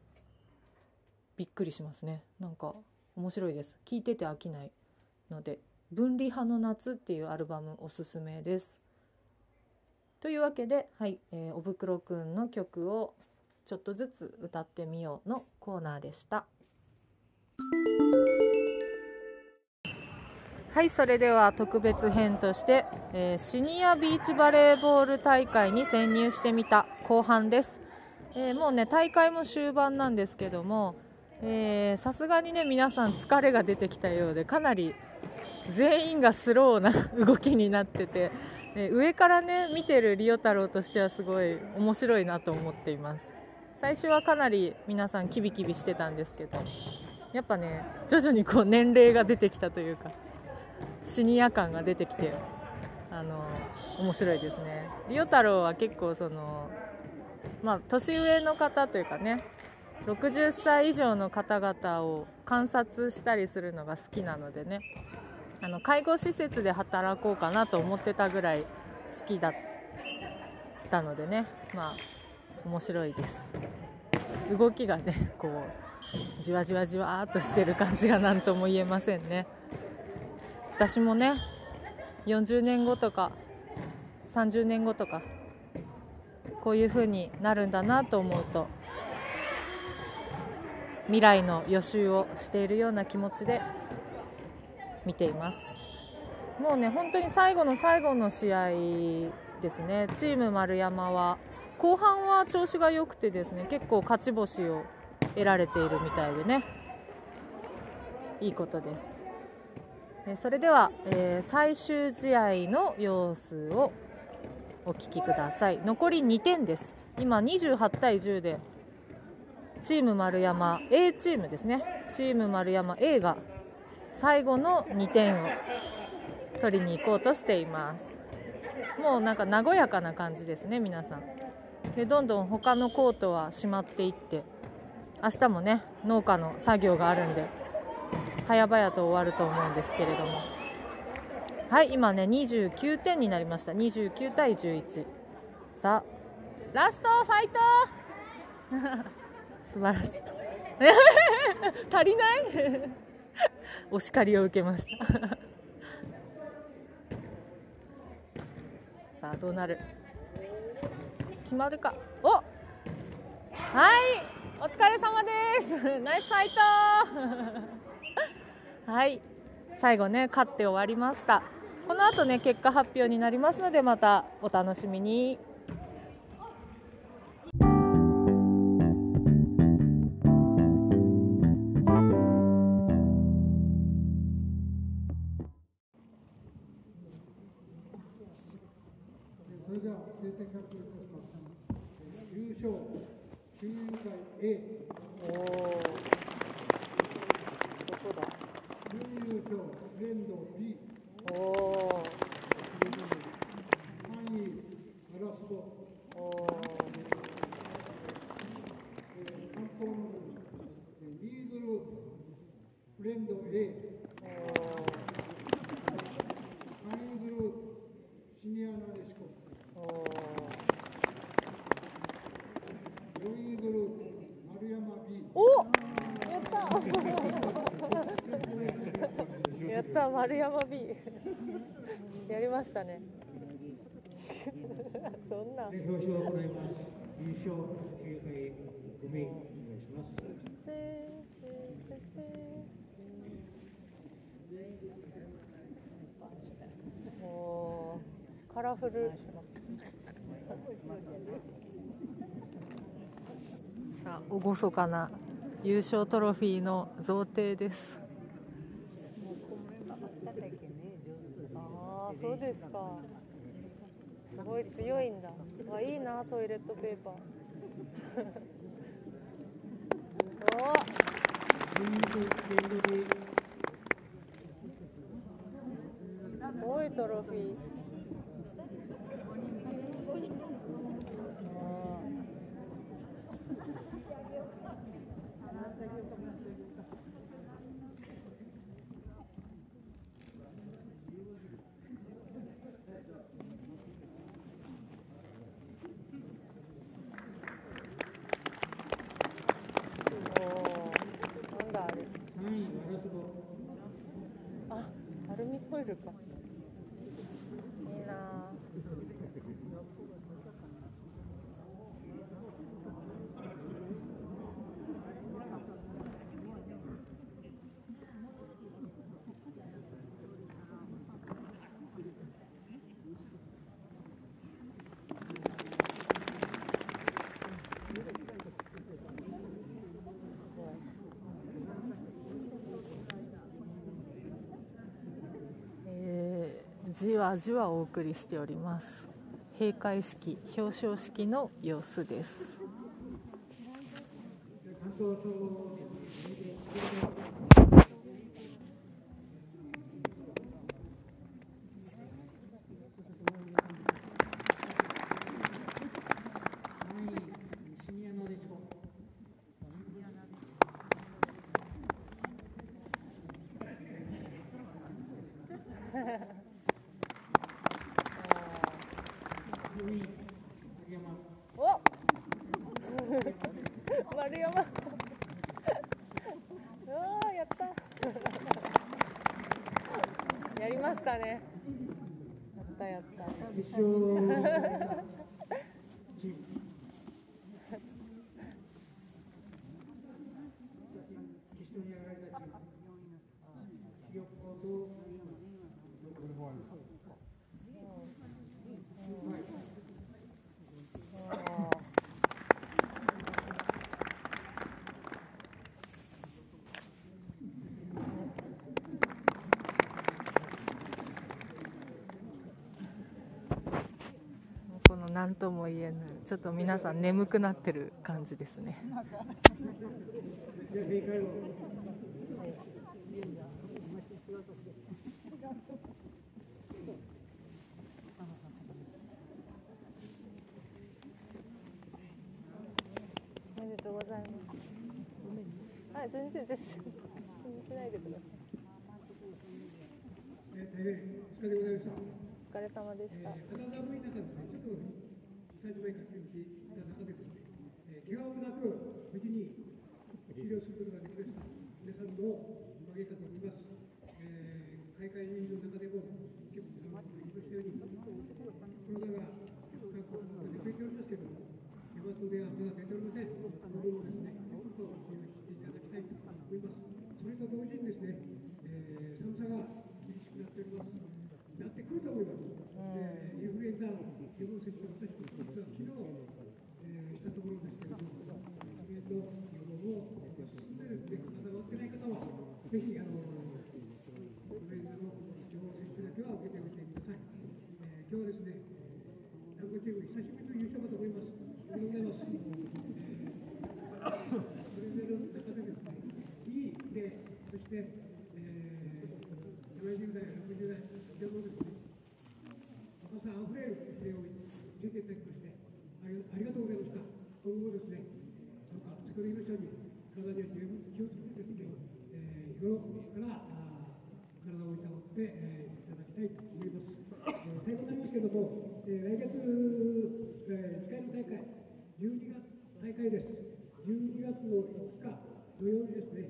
びっくりしますね。なんか面白いです。聴いてて飽きないので「分離派の夏」っていうアルバムおすすめです。というわけではい、えー、おぶくろくんの曲をちょっとずつ歌ってみようのコーナーでした。はいそれでは特別編として、えー、シニアビーチバレーボール大会に潜入してみた後半です。えー、もうね大会も終盤なんですけどもさすがにね皆さん疲れが出てきたようでかなり全員がスローな動きになってて、えー、上からね見てるリオ太郎としてはすごい面白いなと思っています。最初はかなり皆さんキビキビしてたんですけどやっぱね徐々にこう年齢が出てきたというかシニア感が出てきてあの面白いですね。リオ太郎は結構そのまあ、年上の方というかね60歳以上の方々を観察したりするのが好きなのでねあの介護施設で働こうかなと思ってたぐらい好きだったのでねまあ面白いです。動きがねこうじわじわじわっとしてる感じが何とも言えませんね。私もね40年後とか30年後とかこういう風になるんだなと思うと未来の予習をしているような気持ちで見ています。もうね本当に最後の最後の試合ですね。チーム丸山は後半は調子が良くてですね結構勝ち星を得られているみたいでね。いいことです。それでは、えー、最終試合の様子をお聞きください。残り2点です。今28対10でチーム丸山 A チームですね。チーム丸山 A が最後の2点を取りに行こうとしています。もうなんか和やかな感じですね皆さん。でどんどん他のコートは閉まっていって明日もね農家の作業があるんで早々と終わると思うんですけれども。はい今ね29点になりました。29対11さあラストファイト！素晴らしい。足りない？お叱りを受けました。さあどうなる？決まるか。おはいお疲れ様です。ナイスファイト！はい最後ね勝って終わりました。この後ね結果発表になりますのでまたお楽しみに。それでは成績発表いたします。優勝、中優会 A。おお。どこだ。準優勝、連動 B。おお。3位、ガラスト。おお。関東の丸山 B やりましたねそんなで表彰を行います。優勝9回5名お願いします。おーカラフルさあ厳かな優勝トロフィーの贈呈ですああそうですかすごい強いんだ。わいいなトイレットペーパー。おすごいトロフィー。あーおーなんだあれ3位ワラスボあアルミホイルかいいなあえーじわじわお送りしております。閉会式表彰式の様子です関東総合3位西宮のでしょ4位竹山お丸山うわーやったやりましたねやったやった決勝チーム決勝に上がられたチームひよっことはいこの何とも言えないちょっと皆さん眠くなってる感じですね。とうございます。はい全然全然気にしないでください。お疲れ様でした、スタジオへ駆け寄っていた中でです、えー、怪我もなく無事に治療することができました。皆さんのおかげかと思います。えー、開会の中でも結構皆さんも言いましたように、コロナが各国で増えておりますけれども、ヤマトではまだ出ておりません。この分をですね、ちょっと注意していただきたいと思います。それと同時にですね、えー、寒さが厳しくなっております。なってくると思います。えーインフルエンザの予防接種を私たち実は昨日、えーしたところですけれども、それと予防を進んでですね、まだ終わってない方は、ぜひ、あの、インフルエンザの予防接種だけは受けてみてください。えー今日はですね、ラグチーム久しぶりの優勝かと思います。おめでとうございます。えーそれぞれの中でですね、いいプレー、そして、えー、70代、60代、非常にですね、若さあふれるプレーを見せていただきまして、ありありがとうございました。今後ですね、どうか先ほど言いましたように、体には十分気をつけてですね、えー、日頃からあ体をいたわって、えーいただきたいと思います。えー最後になりますけども、えー来月、えー、2回の大会、12月大会です。12月の5日土曜日ですね、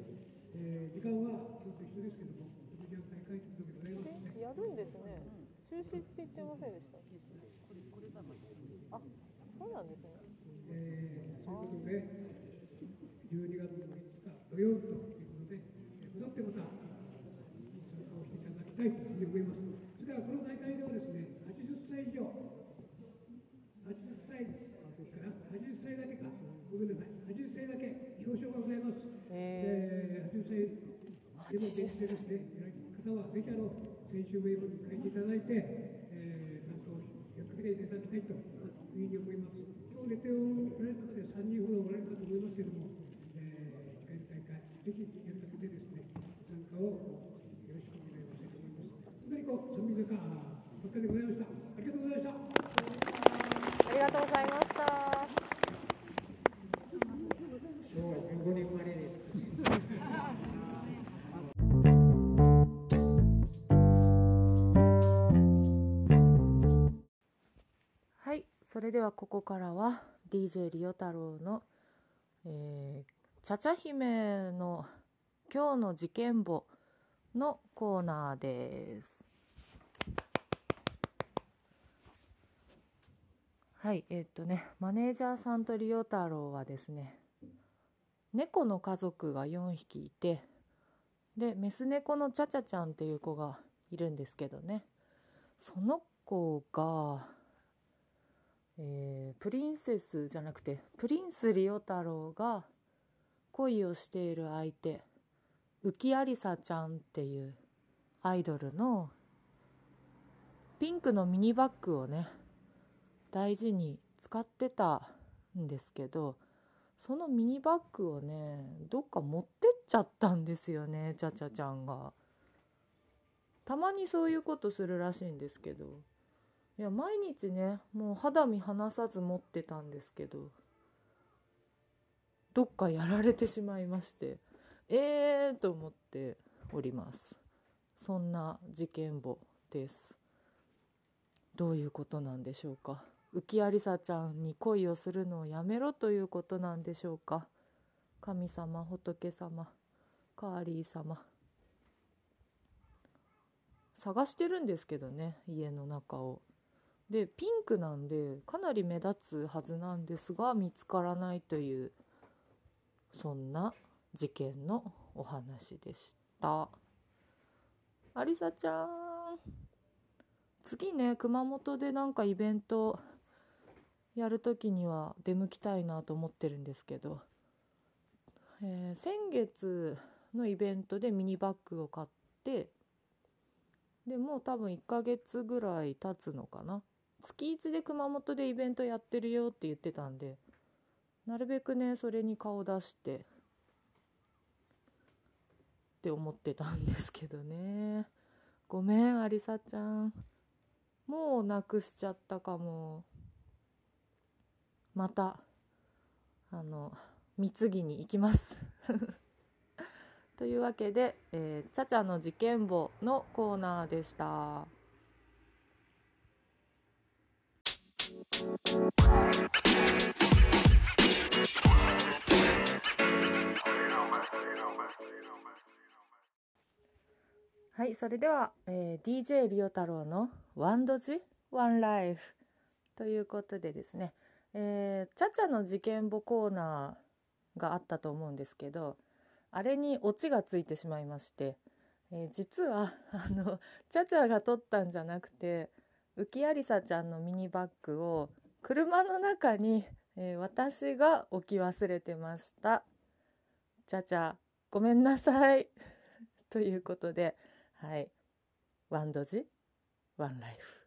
えー時間は今日と一緒ですけども、1時間大会ということで、やるんですね。中止って言ってませんでした？あ、そうなんですね。えー、そういうことで、12月の5日土曜日ということで、えー、戻ってまた参加をしていただきたいというふうに思います。それからこの大会ではですね、80歳以上、80歳から80歳だけか、ごめんなさい、80歳だけ表彰がございます。えー、80歳でもできてですね、方はぜひあの選手名簿に書いていただいて、えー、参加を呼びかけていただきたいというふうに思います。今日寝ておられる方で3人ほどおられるかと思いますけれども、えー、次回大会、ぜひやるだけでですね、参加をよろしくお願いしたいと思います。本当にこう、三味坂お疲れでございました。ありがとうございました。ありがとうございますそれではここからは DJ リオ太郎の、えー、ちゃちゃ姫の今日の事件簿のコーナーです。はい、えーっとね、マネージャーさんとリオ太郎はですね、猫の家族が4匹いて、で、メス猫のちゃちゃちゃんっていう子がいるんですけどね、その子が、えープリンセスじゃなくてプリンスリオ太郎が恋をしている相手浮有沙ちゃんっていうアイドルのピンクのミニバッグをね大事に使ってたんですけどそのミニバッグをねどっか持ってっちゃったんですよねちゃちゃちゃんが。たまにそういうことするらしいんですけど。いや毎日ねもう肌身離さず持ってたんですけどどっかやられてしまいましてえーと思っております。そんな事件簿です。どういうことなんでしょうか。浮有沙ちゃんに恋をするのをやめろということなんでしょうか。神様仏様カーリー様。探してるんですけどね家の中を。でピンクなんでかなり目立つはずなんですが見つからないというそんな事件のお話でした。ありさちゃん次ね熊本でなんかイベントやるときには出向きたいなと思ってるんですけど、えー先月のイベントでミニバッグを買ってでもう多分1ヶ月ぐらい経つのかな。月1で熊本でイベントやってるよって言ってたんでなるべくねそれに顔出してって思ってたんですけどね。ごめんありさちゃん。もうなくしちゃったかも。またあの貢ぎに行きます。というわけで、えー、ちゃちゃの事件簿のコーナーでした。はい、それでは、えー DJ リオ太郎のワンドジワンライフということでですね、えー、ちゃちゃの事件簿コーナーがあったと思うんですけど、あれにオチがついてしまいまして、えー実は、あの、ちゃちゃが撮ったんじゃなくて、浮有沙ちゃんのミニバッグを車の中に、えー私が置き忘れてました。ちゃちゃ、ごめんなさい。ということで、はい。ワンドジ、ワンライフ。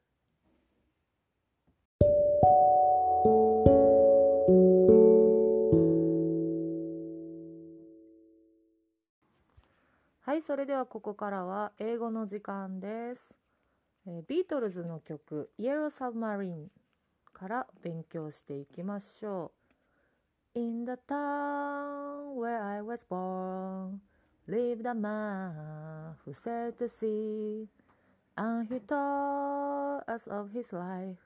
はい、それではここからは英語の時間です。えビートルズの曲「イエロー・サブマリン」から勉強していきましょう。In the town where I was born lived a man who sailed to sea and he told us of his life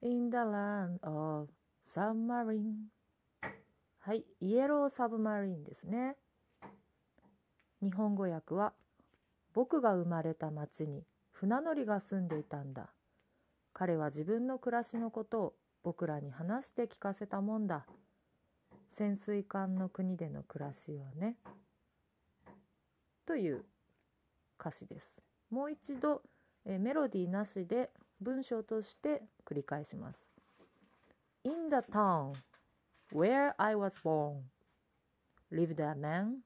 in the land of submarine はい、イエローサブマリンですね。日本語訳は僕が生まれた町に船乗りが住んでいたんだ。彼は自分の暮らしのことを僕らに話して聞かせたもんだ。潜水艦の国での暮らしをね。という歌詞です。もう一度えメロディーなしで文章として繰り返します。In the town where I was born lived a man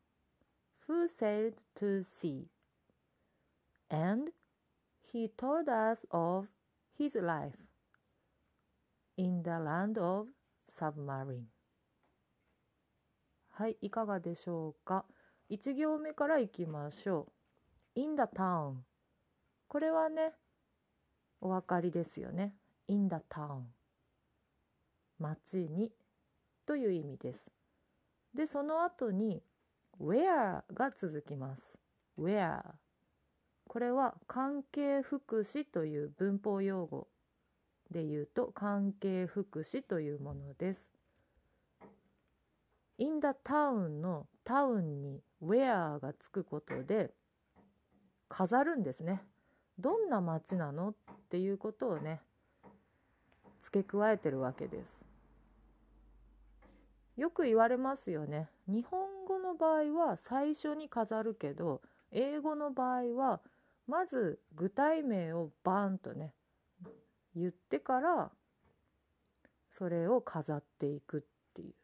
who sailed to sea and he told us of his life in the land of submarine はいいかがでしょうか1行目からいきましょう in the town これはねお分かりですよね in the town 町にという意味ですでその後に where が続きます where これは関係福祉という文法用語で言うと関係福祉というものです。in the town のタウンに where がつくことで飾るんですね。どんな町なのっていうことをね付け加えてるわけです。よく言われますよね。日本語の場合は最初に飾るけど英語の場合はまず具体名をバーンとね言ってからそれを飾っていくっていう。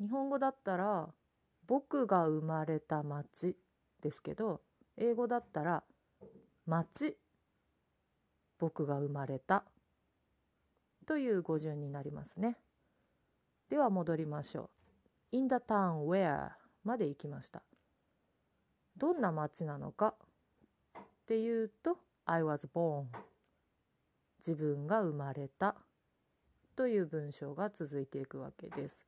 日本語だったら「僕が生まれた町」ですけど英語だったら「町僕が生まれた」という語順になりますね。では戻りましょう「in the town where」まで行きました。どんな町なのかっていうと「I was born」自分が生まれたという文章が続いていくわけです。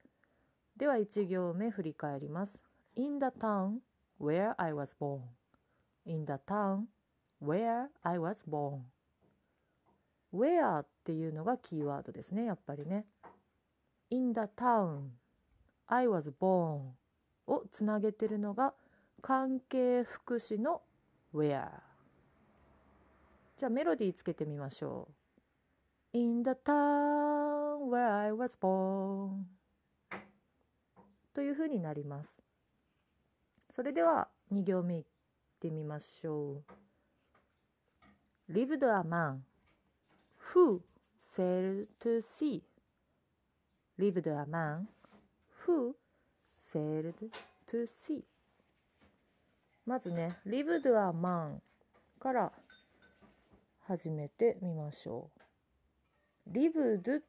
では1行目振り返ります。In the town where I was born. In the town where I was born. where っていうのがキーワードですね、やっぱりね。In the town I was born をつなげてるのが関係副詞の where じゃあメロディーつけてみましょう。In the town where I was born というふうになります。それでは2行目いってみましょう。Lived a man who sailed to sea. Lived a man who sailed to sea. まずね、lived a man から始めてみましょう。リブドっ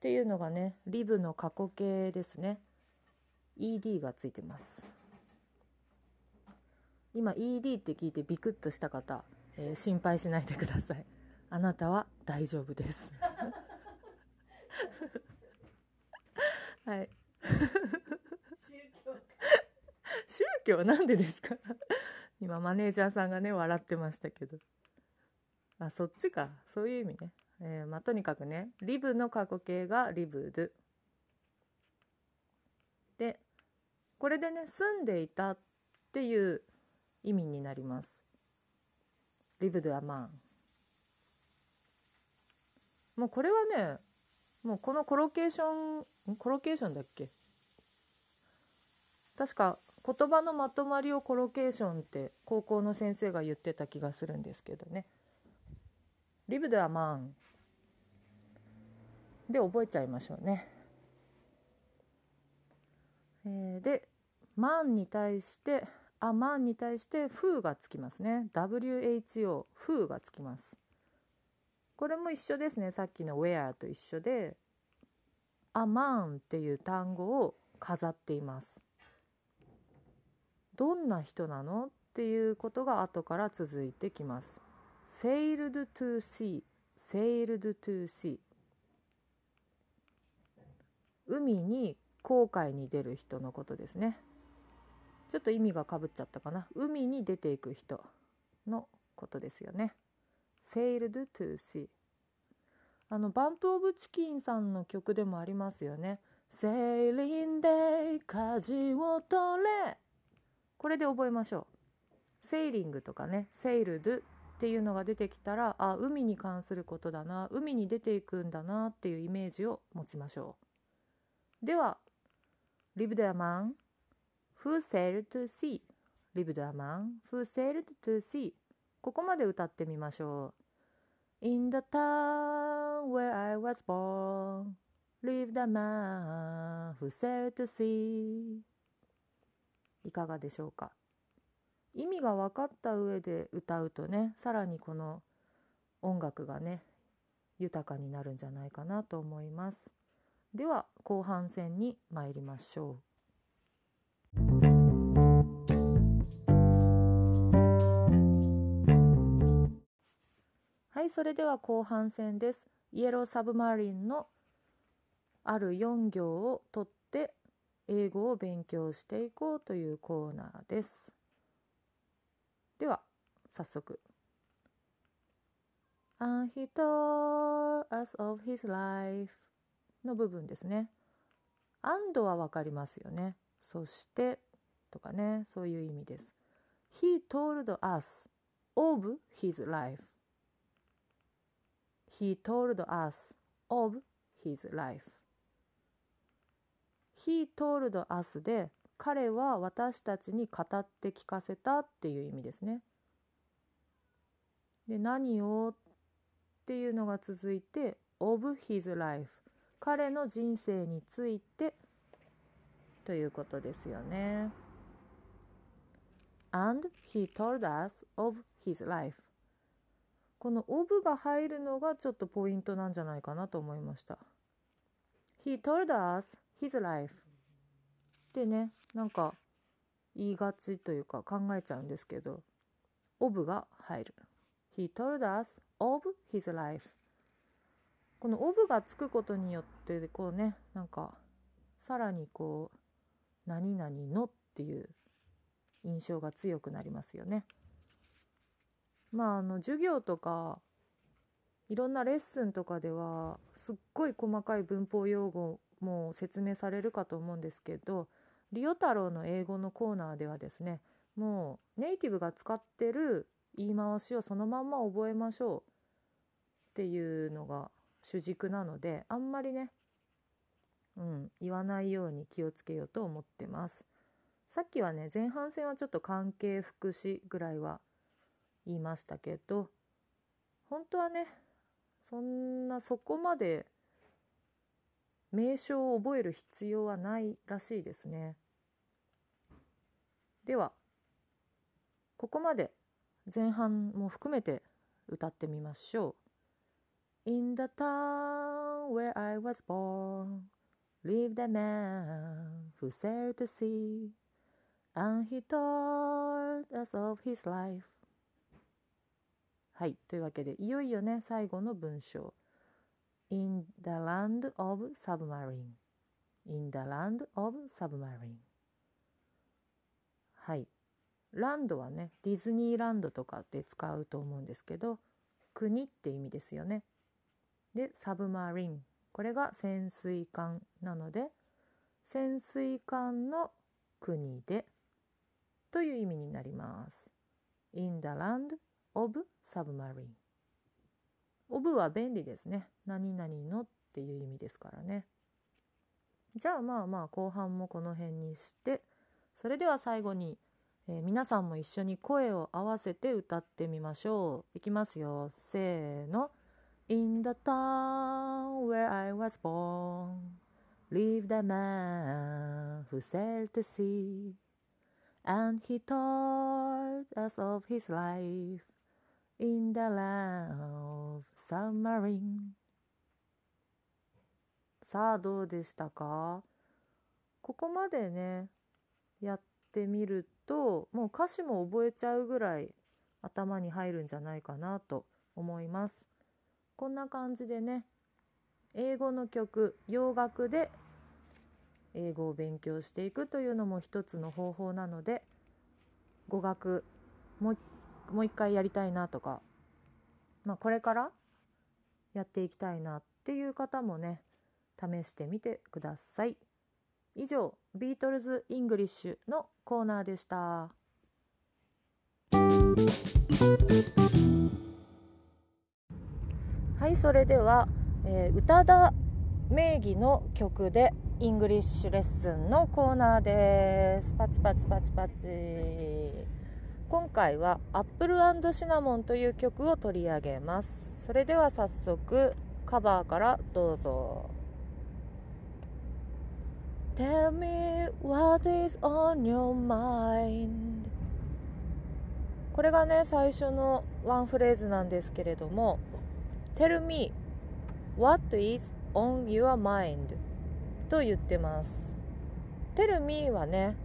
ていうのがね、リブの過去形ですね。ED がついてます。今 ED って聞いてビクッとした方、えー、心配しないでください。あなたは大丈夫です。はい。宗教なんでですか？今マネージャーさんがね、笑ってましたけど。あ、そっちか。そういう意味ね。えー、まあ、とにかくねリブの過去形がリブドでこれでね住んでいたっていう意味になりますリブドアマンもうこれはねもうこのコロケーションコロケーションだっけ？確か言葉のまとまりをコロケーションって高校の先生が言ってた気がするんですけどね。リブドアマンで覚えちゃいましょうね。えー、で「マン」に対して「あマン」に対して「フー」がつきますね。WHO「フー」がつきます。これも一緒ですねさっきの「where」と一緒で「あマン」っていう単語を飾っています。どんな人なの？っていうことが後から続いてきます。Sailed to sea sailed to sea 海に航海に出る人のことですね。ちょっと意味がかぶっちゃったかな。海に出ていく人のことですよね。sailed to sea あのバンプ・オブ・チキンさんの曲でもありますよね。Sailing Day 舵を取れ。これで覚えましょう。セーリングとかね。セイルドっていうのが出てきたらあ海に関することだな海に出ていくんだなっていうイメージを持ちましょう。では「リブドマン」「フーセトゥシ」「リブドマン」「フーセトゥシ」ここまで歌ってみましょう「In the town where I was born シ」いかがでしょうか？意味が分かった上で歌うとねさらにこの音楽がね豊かになるんじゃないかなと思います。では後半戦に参りましょう。はいそれでは後半戦です。イエローサブマリンのある4行を取って英語を勉強していこうというコーナーです。早速 And he told us of his life の部分ですね and はわかりますよねそしてとかねそういう意味です He told us of his life He told us of his life He told us で彼は私たちに語って聞かせたっていう意味ですね。で何を？っていうのが続いて of his life 彼の人生についてということですよね。And he told us of his life この of が入るのがちょっとポイントなんじゃないかなと思いました。He told us his life ってねなんか言いがちというか考えちゃうんですけど of が入る。He told us of his life. この of がつくことによってこうねなんかさらにこう何々のっていう印象が強くなりますよね。まああの授業とかいろんなレッスンとかではすっごい細かい文法用語も説明されるかと思うんですけどリオ太郎の英語のコーナーではですねもうネイティブが使ってる言い回しをそのまんま覚えましょうっていうのが主軸なのであんまりね、うん、言わないように気をつけようと思ってます。さっきはね前半戦はちょっと関係副詞ぐらいは言いましたけど本当はねそんなそこまで名称を覚える必要はないらしいですね。ではここまで前半も含めて歌ってみましょう。In the town where I was born lived a man who sailed to sea and he told us of his life はいというわけでいよいよね最後の文章 In the land of submarine In the land of submarine はいランドはねディズニーランドとかで使うと思うんですけど国って意味ですよねでサブマリンこれが潜水艦なので潜水艦の国でという意味になります In the land of submarine オブは便利ですね。何々のっていう意味ですからね。じゃあまあまあ後半もこの辺にして、それでは最後に、えー、皆さんも一緒に声を合わせて歌ってみましょう。いきますよ。せーの。In the town where I was born lived a man who sailed to sea and he told us of his life in the land of submarine さあどうでしたかここまでねやってみるとともう歌詞も覚えちゃうぐらい頭に入るんじゃないかなと思います。こんな感じでね英語の曲洋楽で英語を勉強していくというのも一つの方法なので語学ももう一回やりたいなとか、まあ、これからやっていきたいなっていう方もね試してみてください。以上ビートルズ・ English のコーナーでした。はいそれでは、えー、宇多田名義の曲で English lesson のコーナーです。パチパチパチパチ。今回は「アップルシナモン」という曲を取り上げます。それでは早速カバーからどうぞ。Tell me what is on your mind これがね最初のワンフレーズなんですけれども Tell me what is on your mind と言ってます Tell me はね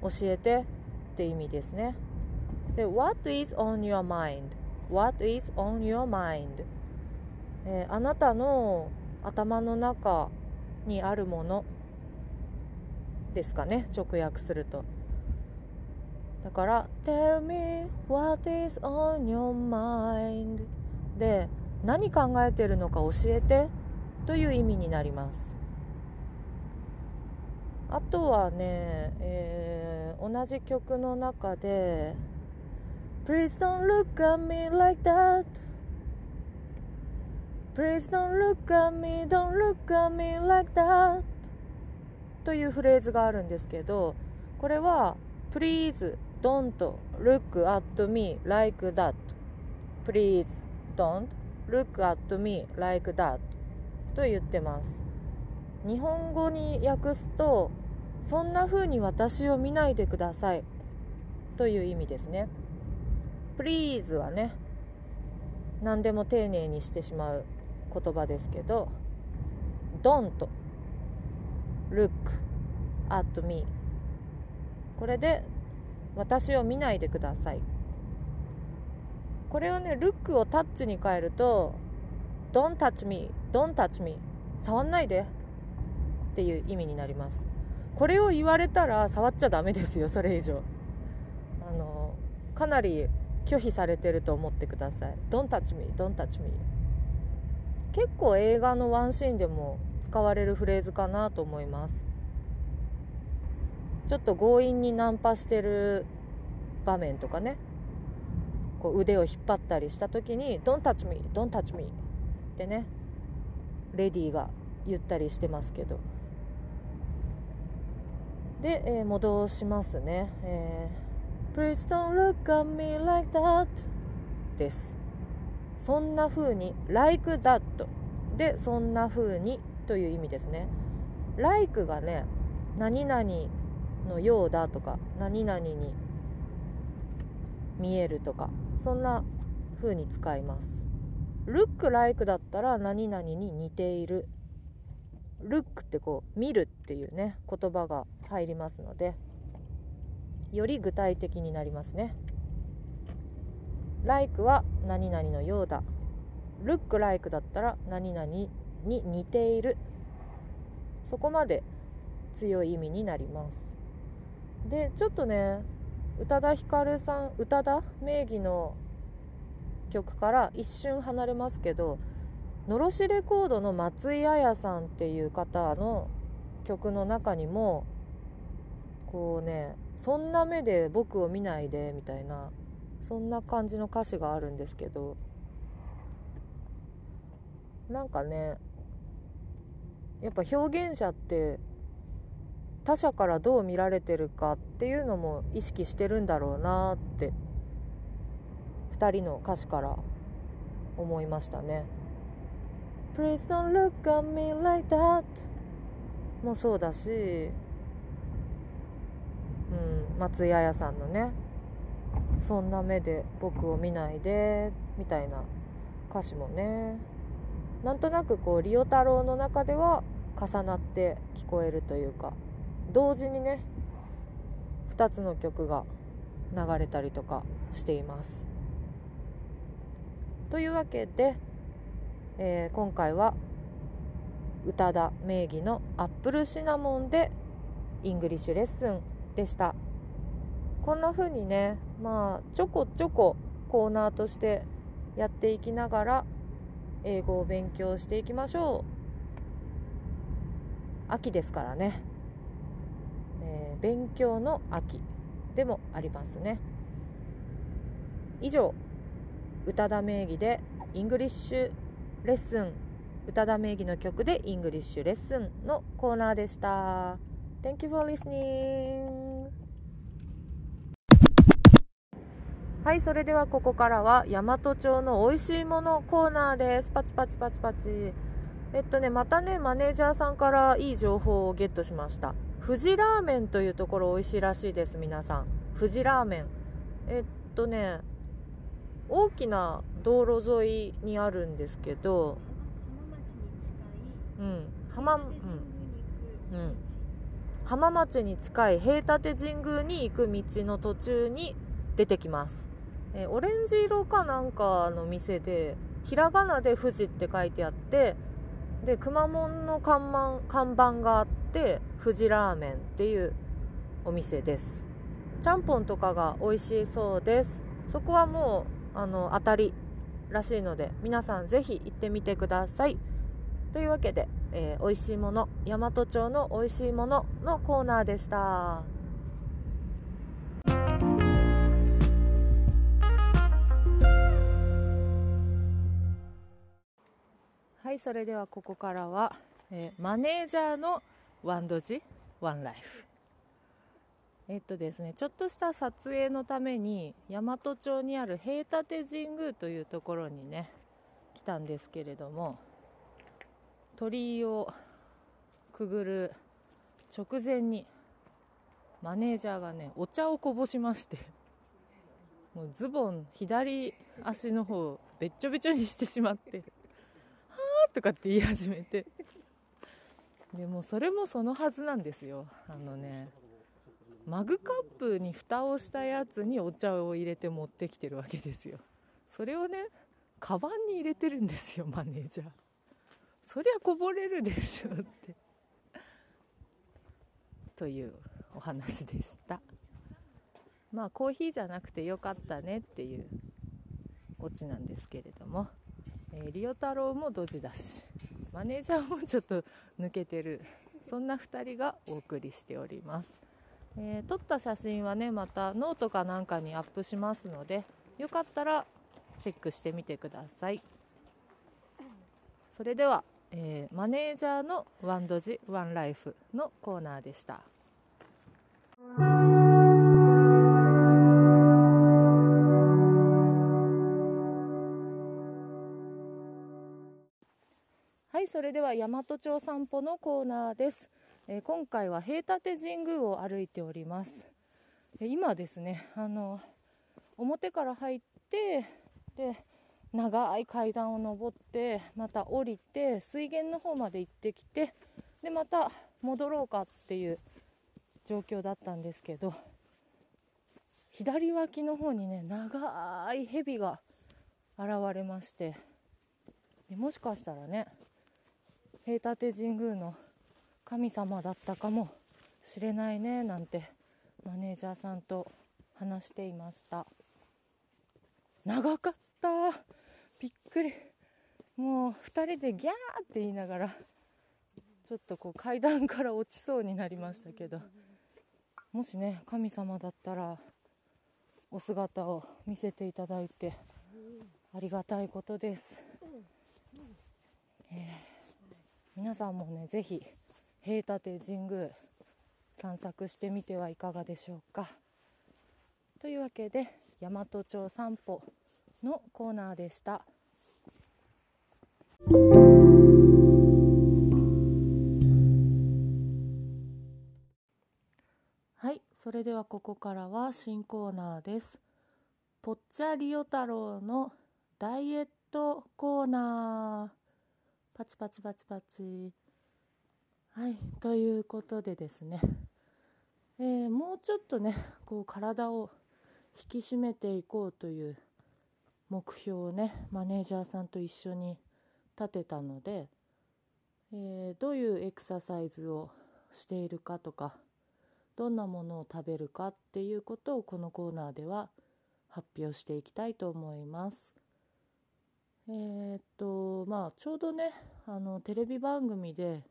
教えてって意味ですねで What is on your mind? What is on your mind? えー、あなたの頭の中にあるものですかね直訳するとだから Tell me what is on your mind で何考えてるのか教えてという意味になりますあとはね、えー、同じ曲の中で Please don't look at me like that Please don't look at me, don't look at me like that というフレーズがあるんですけどこれは Please don't look at me like that. Please don't look at me like that. と言ってます。日本語に訳すとそんな風に私を見ないでください。という意味ですね。Please はね何でも丁寧にしてしまう言葉ですけど Don't look at me. これで私を見ないでください。これをねルックをタッチに変えると Don't touch me Don't touch me. 触んないで。っていう意味になります。これを言われたら触っちゃダメですよそれ以上。あのかなり拒否されてると思ってください。Don't touch me Don't touch me. 結構映画のワンシーンでも使われるフレーズかなと思います。ちょっと強引にナンパしてる場面とかね。こう腕を引っ張ったりした時に「Don't touch me don't touch me」ってねレディーが言ったりしてますけど。で、えー、戻しますね、えー、Please don't look at me like that です。そんな風に like that でそんな風にという意味ですね。like がね何々のようだとか何々に見えるとかそんな風に使います。look like だったら何々に似ている。look ってこう見るっていうね言葉が入りますのでより具体的になりますね。like は何々のようだ。look like だったら何々に似ている。そこまで強い意味になります。でちょっとね宇多田ヒカルさん宇多田名義の曲から一瞬離れますけどのろしレコードの松井彩さんっていう方の曲の中にもこうねそんな目で僕を見ないでみたいなそんな感じの歌詞があるんですけどなんかねやっぱ表現者って他者からどう見られてるかっていうのも意識してるんだろうなって2人の歌詞から思いましたね。Please don't look at me like that もそうだし、うん、松井彩さんのねそんな目で僕を見ないでみたいな歌詞もねなんとなくこうリオ太郎の中では重なって聞こえるというか同時にね2つの曲が流れたりとかしています。というわけでえー、今回は宇多田名義のアップルシナモンでEnglish lesson でした。こんな風にねまあちょこちょこコーナーとしてやっていきながら英語を勉強していきましょう。秋ですからね、えー、勉強の秋でもありますね。以上宇多田名義で English lesson宇多田名義の曲で English lesson のコーナーでした。Thank you for listening. はいそれではここからは大和町の美味しいものコーナーです。パチパチパチパチ。えっとねまたねマネージャーさんからいい情報をゲットしました。富士ラーメンというところ美味しいらしいです皆さん。富士ラーメン。えっとね大きな道路沿いにあるんですけどうん浜,、うんうん、浜町に近い平立神宮に行く道の途中に出てきます。えオレンジ色かなんかの店でひらがなで富士って書いてあってでくまモンの看板看板があって富士ラーメンっていうお店です。ちゃんぽんとかが美味しいそうです。そこはもうあの当たりらしいので皆さんぜひ行ってみてください。というわけで、えー、美味しいもの大和町の美味しいもののコーナーでした。はいそれではここからは、えー、マネージャーのワンドジワンライフ。えっとですねちょっとした撮影のために大和町にある平立神宮というところにね来たんですけれども鳥居をくぐる直前にマネージャーがねお茶をこぼしましてもうズボン左足の方べっちょべちょにしてしまって。とかって言い始めて。でもそれもそのはずなんですよ。あのねマグカップに蓋をしたやつにお茶を入れて持ってきてるわけですよ。それをねカバンに入れてるんですよマネージャー。そりゃこぼれるでしょって。というお話でした。まあコーヒーじゃなくてよかったねっていうオチなんですけれども。えー、リオ太郎もドジだしマネージャーもちょっと抜けてるそんな2人がお送りしております、えー、撮った写真はねまたノートかなんかにアップしますのでよかったらチェックしてみてください。それでは、えー、マネージャーの one ドジ one life のコーナーでした。それでは大和町散歩のコーナーです、えー、今回は平立神宮を歩いております、えー、今ですねあの表から入ってで長い階段を上ってまた降りて水源の方まで行ってきてでまた戻ろうかっていう状況だったんですけど左脇の方にね長い蛇が現れましてもしかしたらね平立神宮の神様だったかもしれないねなんてマネージャーさんと話していました。長かった。びっくり。もう2人でギャーって言いながらちょっとこう階段から落ちそうになりましたけど。もしね神様だったらお姿を見せていただいてありがたいことです。えー。皆さんもねぜひ平立神宮散策してみてはいかがでしょうか。というわけで大和町散歩のコーナーでした。はいそれではここからは新コーナーです。ぽっちゃりお太郎のダイエットコーナー。パチパチパチパチはいということでですね、えー、もうちょっとねこう体を引き締めていこうという目標をねマネージャーさんと一緒に立てたので、えー、どういうエクササイズをしているかとかどんなものを食べるかっていうことをこのコーナーでは発表していきたいと思います。えー、っとまあちょうどねあのテレビ番組で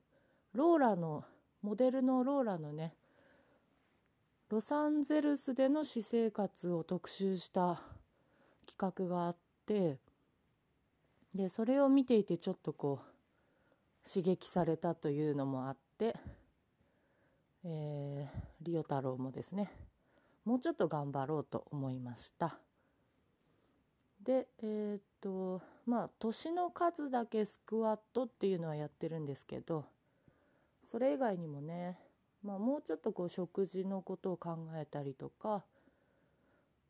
ローラのモデルのローラのねロサンゼルスでの私生活を特集した企画があってでそれを見ていてちょっとこう刺激されたというのもあって、えー、リオ太郎もですねもうちょっと頑張ろうと思いました。でえー、っとまあ年の数だけスクワットっていうのはやってるんですけどそれ以外にもね、まあ、もうちょっとこう食事のことを考えたりとか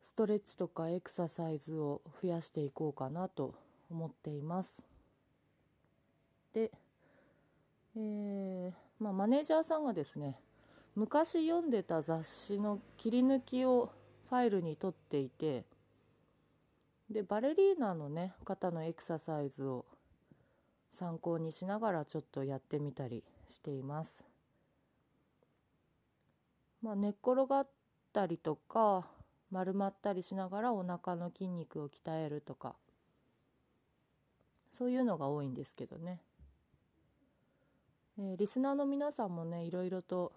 ストレッチとかエクササイズを増やしていこうかなと思っています。で、えーまあ、マネージャーさんがですね昔読んでた雑誌の切り抜きをファイルに取っていてでバレリーナのね方のエクササイズを参考にしながらちょっとやってみたりしています。まあ寝っ転がったりとか丸まったりしながらお腹の筋肉を鍛えるとかそういうのが多いんですけどね、えー、リスナーの皆さんもねいろいろと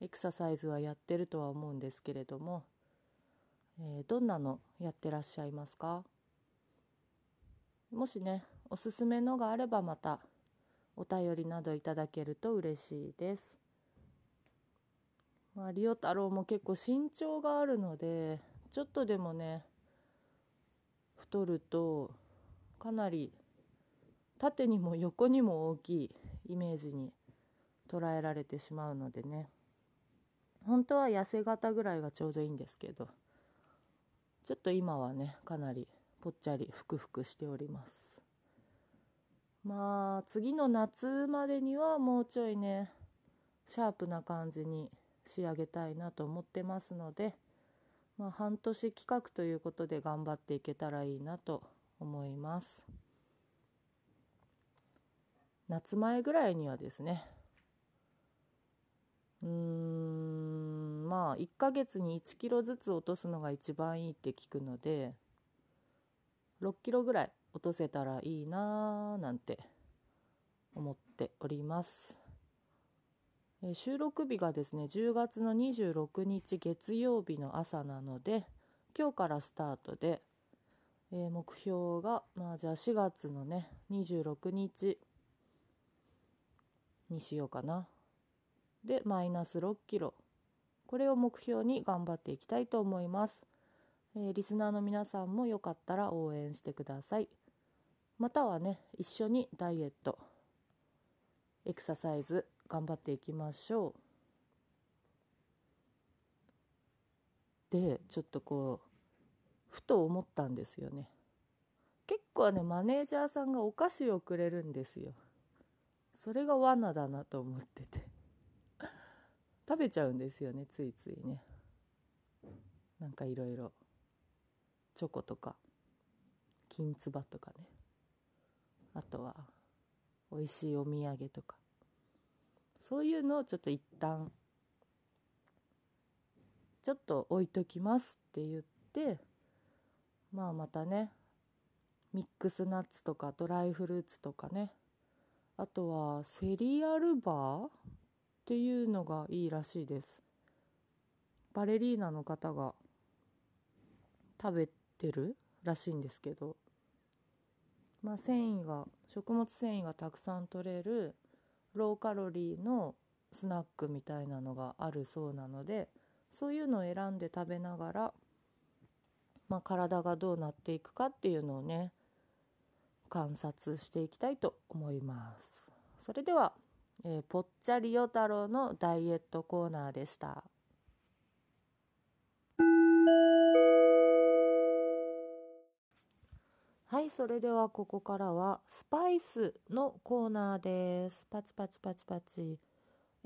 エクササイズはやってるとは思うんですけれども、えー、どんなのやってらっしゃいますか？もしねおすすめのがあればまたお便りなどいただけると嬉しいです。まあ、リオ太郎も結構身長があるのでちょっとでもね太るとかなり縦にも横にも大きいイメージに捉えられてしまうのでね。本当は痩せ型ぐらいがちょうどいいんですけど。ちょっと今はねかなりぽっちゃりふくふくしております。まあ次の夏までにはもうちょいねシャープな感じに仕上げたいなと思ってますので、まあ、半年企画ということで頑張っていけたらいいなと思います。夏前ぐらいにはですねうーんまあ1ヶ月に1キロずつ落とすのが一番いいって聞くので6キロぐらい落とせたらいいなーなんて思っております。え収録日がですね10月の26日月曜日の朝なので今日からスタートで、えー、目標がまあじゃあ4月のね26日にしようかなでマイナス6キロこれを目標に頑張っていきたいと思います、えー、リスナーの皆さんもよかったら応援してください。またはね一緒にダイエットエクササイズ頑張っていきましょう。でちょっとこうふと思ったんですよね。結構ねマネージャーさんがお菓子をくれるんですよ。それが罠だなと思ってて。食べちゃうんですよねついついね。なんかいろいろチョコとか。金つばとかね。あとは美味しいお土産とか。そういうのをちょっと一旦ちょっと置いときますって言ってまあまたねミックスナッツとかドライフルーツとかね。あとはセリアルバーっていうのがいいらしいです。バレリーナの方が食べてるらしいんですけど。まあ繊維が食物繊維がたくさん取れるローカロリーのスナックみたいなのがあるそうなのでそういうのを選んで食べながら、まあ、体がどうなっていくかっていうのをね観察していきたいと思います。それでは、えー、ぽっちゃりよ太郎のダイエットコーナーでした。はいそれではここからはスパイスのコーナーです。パチパチパチパチ。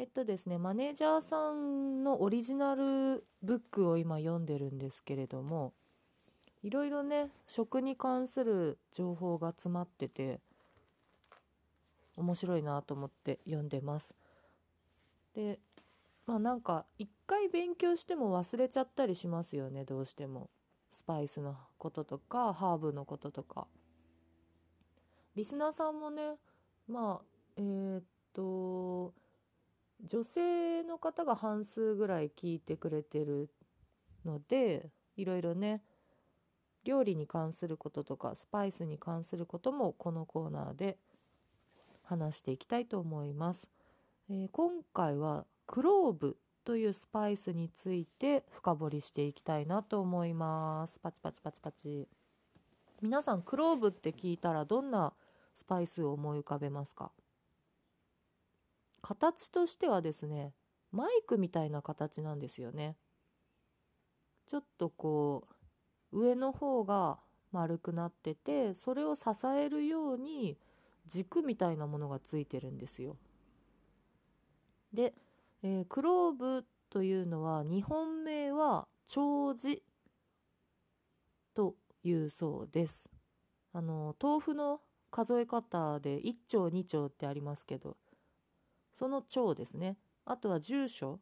えっとですねマネージャーさんのオリジナルブックを今読んでるんですけれどもいろいろね食に関する情報が詰まってて面白いなと思って読んでます。でまあなんか一回勉強しても忘れちゃったりしますよねどうしても。スパイスのこととかハーブのこととか。リスナーさんもねまあえー、っと女性の方が半数ぐらい聞いてくれてるのでいろいろね料理に関することとかスパイスに関することもこのコーナーで話していきたいと思います、えー今回はクローブというスパイスについて深掘りしていきたいなと思います。パチパチパチパチ。皆さんクローブって聞いたらどんなスパイスを思い浮かべますか？形としてはですねマイクみたいな形なんですよね。ちょっとこう上の方が丸くなっててそれを支えるように軸みたいなものがついてるんですよ。で、えークローブというのは日本名は長寿というそうです。あの豆腐の数え方で1丁2丁ってありますけどその丁ですね。あとは住所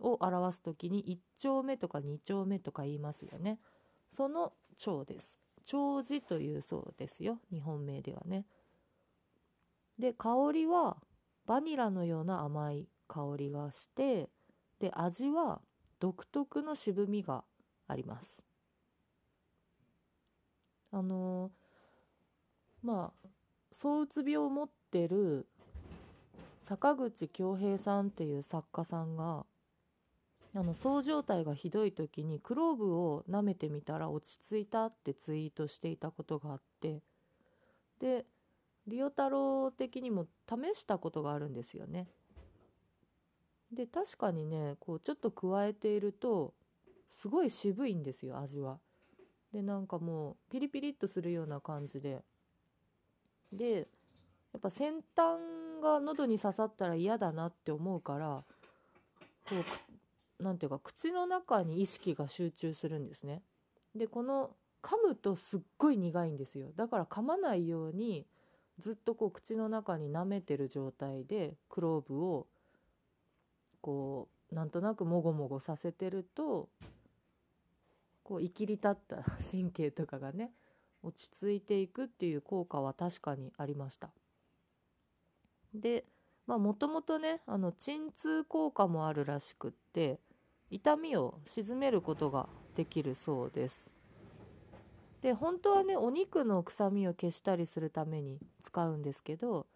を表す時に1丁目とか2丁目とか言いますよね。その丁です。長寿というそうですよ。日本名ではね。で香りはバニラのような甘い香りがしてで味は独特の渋みがあります。あのまあ躁うつ病を持ってる坂口恭平さんっていう作家さんがあのそう状態がひどい時にクローブを舐めてみたら落ち着いたってツイートしていたことがあってでリオ太郎的にも試したことがあるんですよね。で確かにねこうちょっと加えているとすごい渋いんですよ味は。でなんかもうピリピリっとするような感じででやっぱ先端が喉に刺さったら嫌だなって思うからこうくなんていうか口の中に意識が集中するんですね。でこの噛むとすっごい苦いんですよだから噛まないようにずっとこう口の中に舐めてる状態でクローブをこうなんとなくもごもごさせてるとこういきり立った 神経とかがね落ち着いていくっていう効果は確かにありました。でもともとねあの鎮痛効果もあるらしくって痛みを鎮めることができるそうです。で本当はねお肉の臭みを消したりするために使うんですけど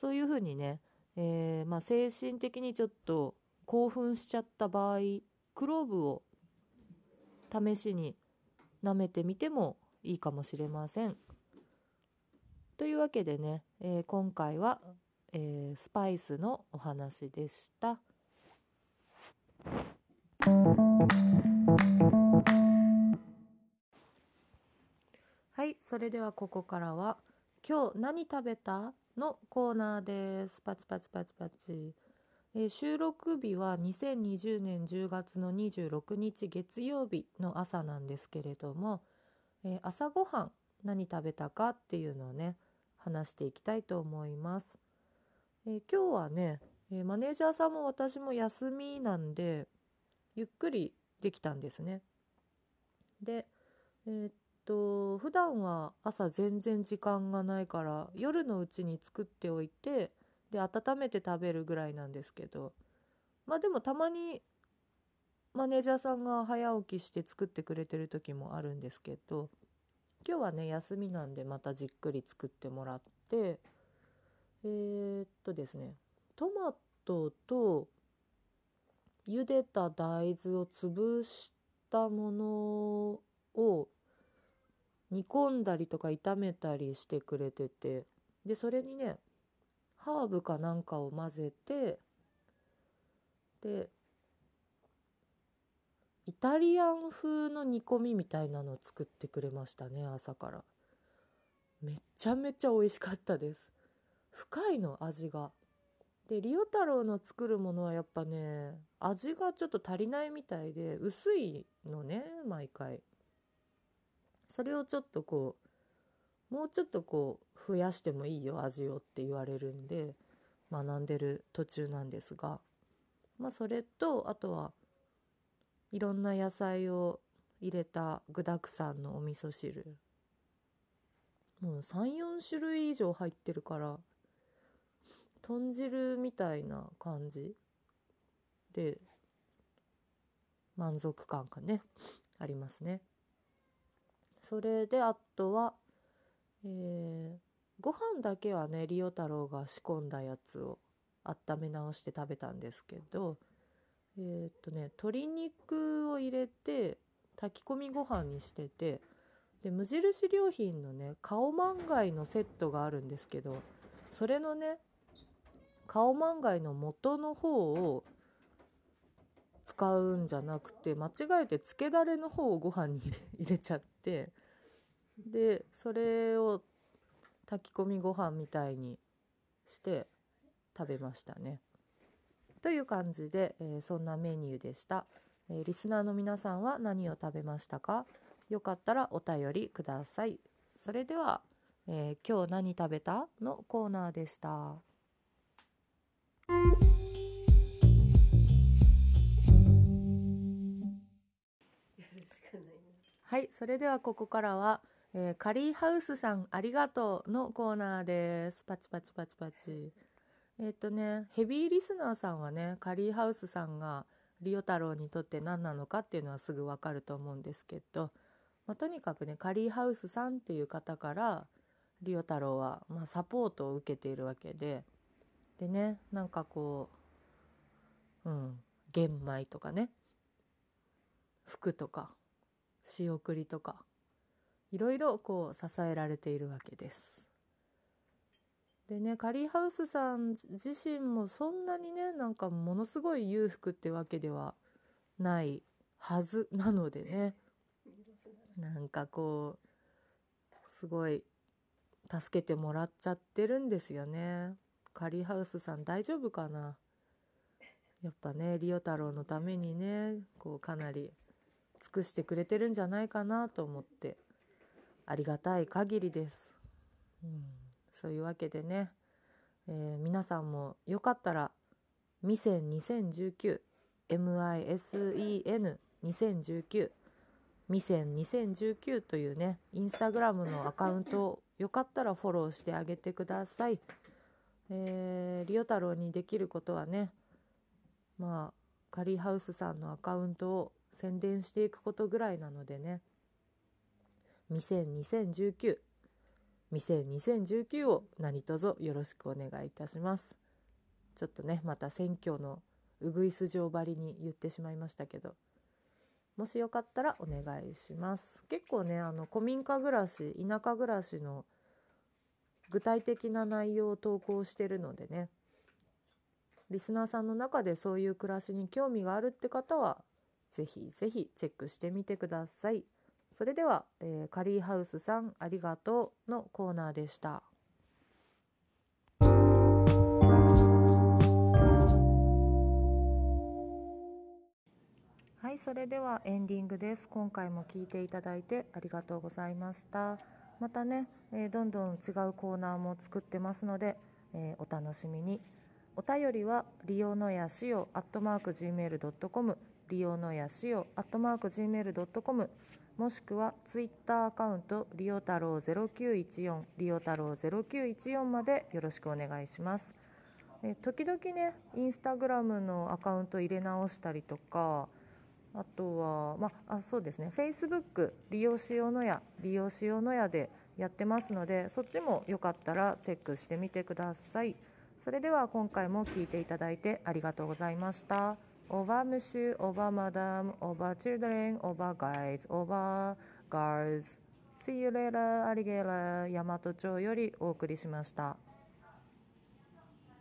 そういうふうにね、えーまあ、精神的にちょっと興奮しちゃった場合クローブを試しに舐めてみてもいいかもしれません。というわけでね、えー今回は、えースパイスのお話でした。はい、それではここからは今日何食べたのコーナーです。パチパチパチパチ。えー収録日は2020年10月の26日月曜日の朝なんですけれども、えー朝ごはん何食べたかっていうのをね話していきたいと思います。えー今日はね、えマネージャーさんも私も休みなんでゆっくりできたんですね。で、えーっと普段は朝全然時間がないから夜のうちに作っておいてで温めて食べるぐらいなんですけど。まあでもたまにマネージャーさんが早起きして作ってくれてる時もあるんですけど今日はね休みなんでまたじっくり作ってもらってえーっとですねトマトと茹でた大豆を潰したものを煮込んだりとか炒めたりしてくれててでそれにねハーブかなんかを混ぜてでイタリアン風の煮込みみたいなのを作ってくれましたね朝から。めちゃめちゃ美味しかったです。深いの味が。でリオ太郎の作るものはやっぱね味がちょっと足りないみたいで薄いのね毎回。それをちょっとこうもうちょっとこう増やしてもいいよ味をって言われるんで学んでる途中なんですがまあそれとあとはいろんな野菜を入れた具だくさんのお味噌汁。もう34種類以上入ってるから豚汁みたいな感じで満足感がねありますね。それであとは、えー、ご飯だけはねリオ太郎が仕込んだやつを温め直して食べたんですけどえー、っとね鶏肉を入れて炊き込みご飯にしててで無印良品のねカオマンガイのセットがあるんですけどそれのねカオマンガイの元の方を使うんじゃなくて間違えてつけだれの方をご飯に入れ ちゃってでそれを炊き込みご飯みたいにして食べましたね。という感じで、えー、そんなメニューでした、えー、リスナーの皆さんは何を食べましたか？よかったらお便りください。それでは、えー、今日何食べた？のコーナーでした。はい、それではここからは、えー、カリーハウスさんありがとうのコーナーです。パチパチパチパチ。えっ、とね、ヘビーリスナーさんはね、カリーハウスさんがリオ太郎にとって何なのかっていうのはすぐわかると思うんですけど、まあ、とにかくね、カリーハウスさんっていう方からリオ太郎は、まあ、サポートを受けているわけで、でね、なんかこう、うん、玄米とかね、服とか、仕送りとかいろいろこう支えられているわけです。でねカリーハウスさん自身もそんなにねなんかものすごい裕福ってわけではないはずなのでねなんかこうすごい助けてもらっちゃってるんですよね。カリーハウスさん大丈夫かな？やっぱねリオ太郎のためにねこうかなり尽くしてくれてるんじゃないかなと思ってありがたい限りです。うん、そういうわけでね、えー、皆さんもよかったらミセン2019 MISEN2019 ミセン2019というねインスタグラムのアカウントをよかったらフォローしてあげてください。えー、リオ太郎にできることはねまあカリーハウスさんのアカウントを宣伝していくことぐらいなのでね。2019 2019を何卒よろしくお願いいたします。ちょっとねまた選挙のうぐいす状張りに言ってしまいましたけど。もしよかったらお願いします。結構ねあの古民家暮らし田舎暮らしの具体的な内容を投稿してるのでね。リスナーさんの中でそういう暮らしに興味があるって方はぜひぜひチェックしてみてください。それでは、えー、カリーハウスさんありがとうのコーナーでした。はい、それではエンディングです。今回も聞いていただいてありがとうございました。またね、えー、どんどん違うコーナーも作ってますので、えー、お楽しみに。お便りは、利用のやしお、アットマーク Gmail.com、利用のやしお、アットマーク Gmail.com、もしくはツイッターアカウント、リオ太郎0914、リオ太郎0914までよろしくお願いします。え時々ね、インスタグラムのアカウント入れ直したりとか、あとは、まあ、そうですね、Facebook 利用しようのや、利用しようのやでやってますので、そっちもよかったらチェックしてみてください。それでは今回も聞いていただいてありがとうございました。 Au revoir monsieur、au revoir madame、au revoir children、au revoir guys、au revoir girls。See you later, alligator、大和町よりお送りしました。